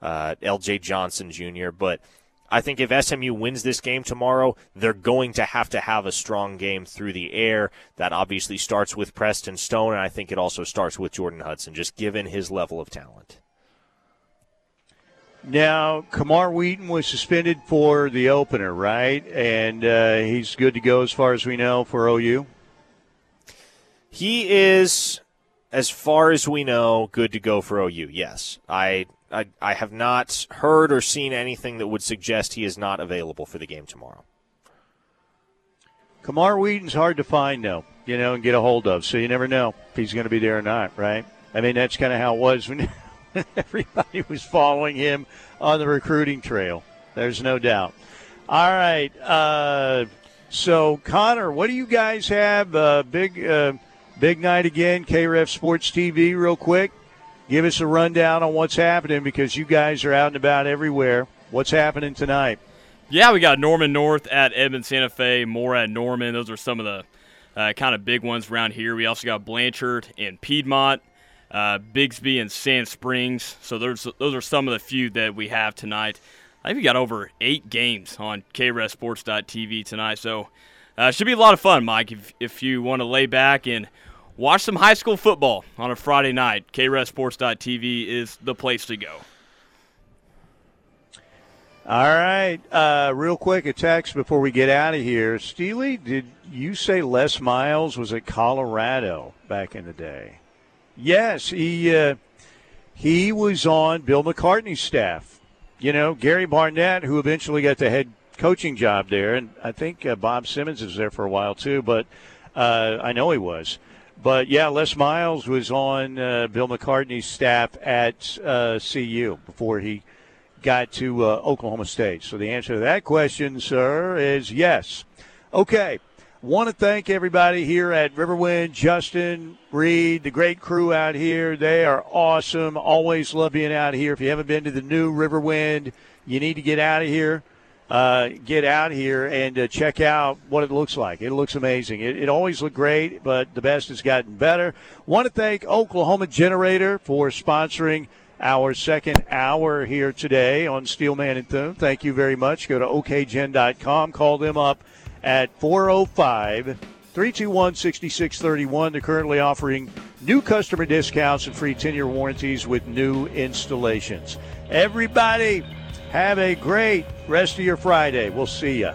uh, L.J. Johnson Jr., but – I think if SMU wins this game tomorrow, they're going to have to have a strong game through the air. That obviously starts with Preston Stone, and I think it also starts with Jordan Hudson, just given his level of talent. Now, Camar Wheaton was suspended for the opener, right? And uh, he's good to go as far as we know for OU? He is, as far as we know, good to go for OU, yes. I I, I have not heard or seen anything that would suggest he is not available for the game tomorrow. Camar Wheaton's hard to find, though, you know, and get a hold of. So you never know if he's going to be there or not, right? I mean, that's kind of how it was when everybody was following him on the recruiting trail. There's no doubt. All right. Uh, so, Connor, what do you guys have? Uh, big, uh, big night again. KREF Sports TV, real quick give us a rundown on what's happening because you guys are out and about everywhere. What's happening tonight? Yeah, we got Norman North at Edmond Santa Fe, more at Norman. Those are some of the uh, kind of big ones around here. We also got Blanchard and Piedmont, uh, Bixby and Sand Springs. So those those are some of the few that we have tonight. I think we got over eight games on KREFSports.tv tonight. So uh, should be a lot of fun, Mike. If if you want to lay back and watch some high school football on a Friday night. KREFSports.tv is the place to go. All right. Uh, real quick, a text before we get out of here. Steely, did you say Les Miles was at Colorado back in the day? Yes, he uh, he was on Bill McCartney's staff. You know, Gary Barnett, who eventually got the head coaching job there, and I think uh, Bob Simmons was there for a while too. But uh, I know he was. But yeah, Les Miles was on uh, Bill McCartney's staff at uh, CU before he got to uh, Oklahoma State. So the answer to that question, sir, is yes. Okay. Want to thank everybody here at Riverwind, Justin, Reed, the great crew out here. They are awesome. Always love being out here. If you haven't been to the new Riverwind, you need to get out of here uh, get out here and uh, check out what it looks like. It looks amazing. It, it, always looked great, but the best has gotten better. Want to thank Oklahoma Generator for sponsoring our second hour here today on Steelman and Thune. Thank you very much. Go to okgen.com. Call them up at 405 321 6631. They're currently offering new customer discounts and free 10 year warranties with new installations. Everybody, have a great rest of your Friday. We'll see you.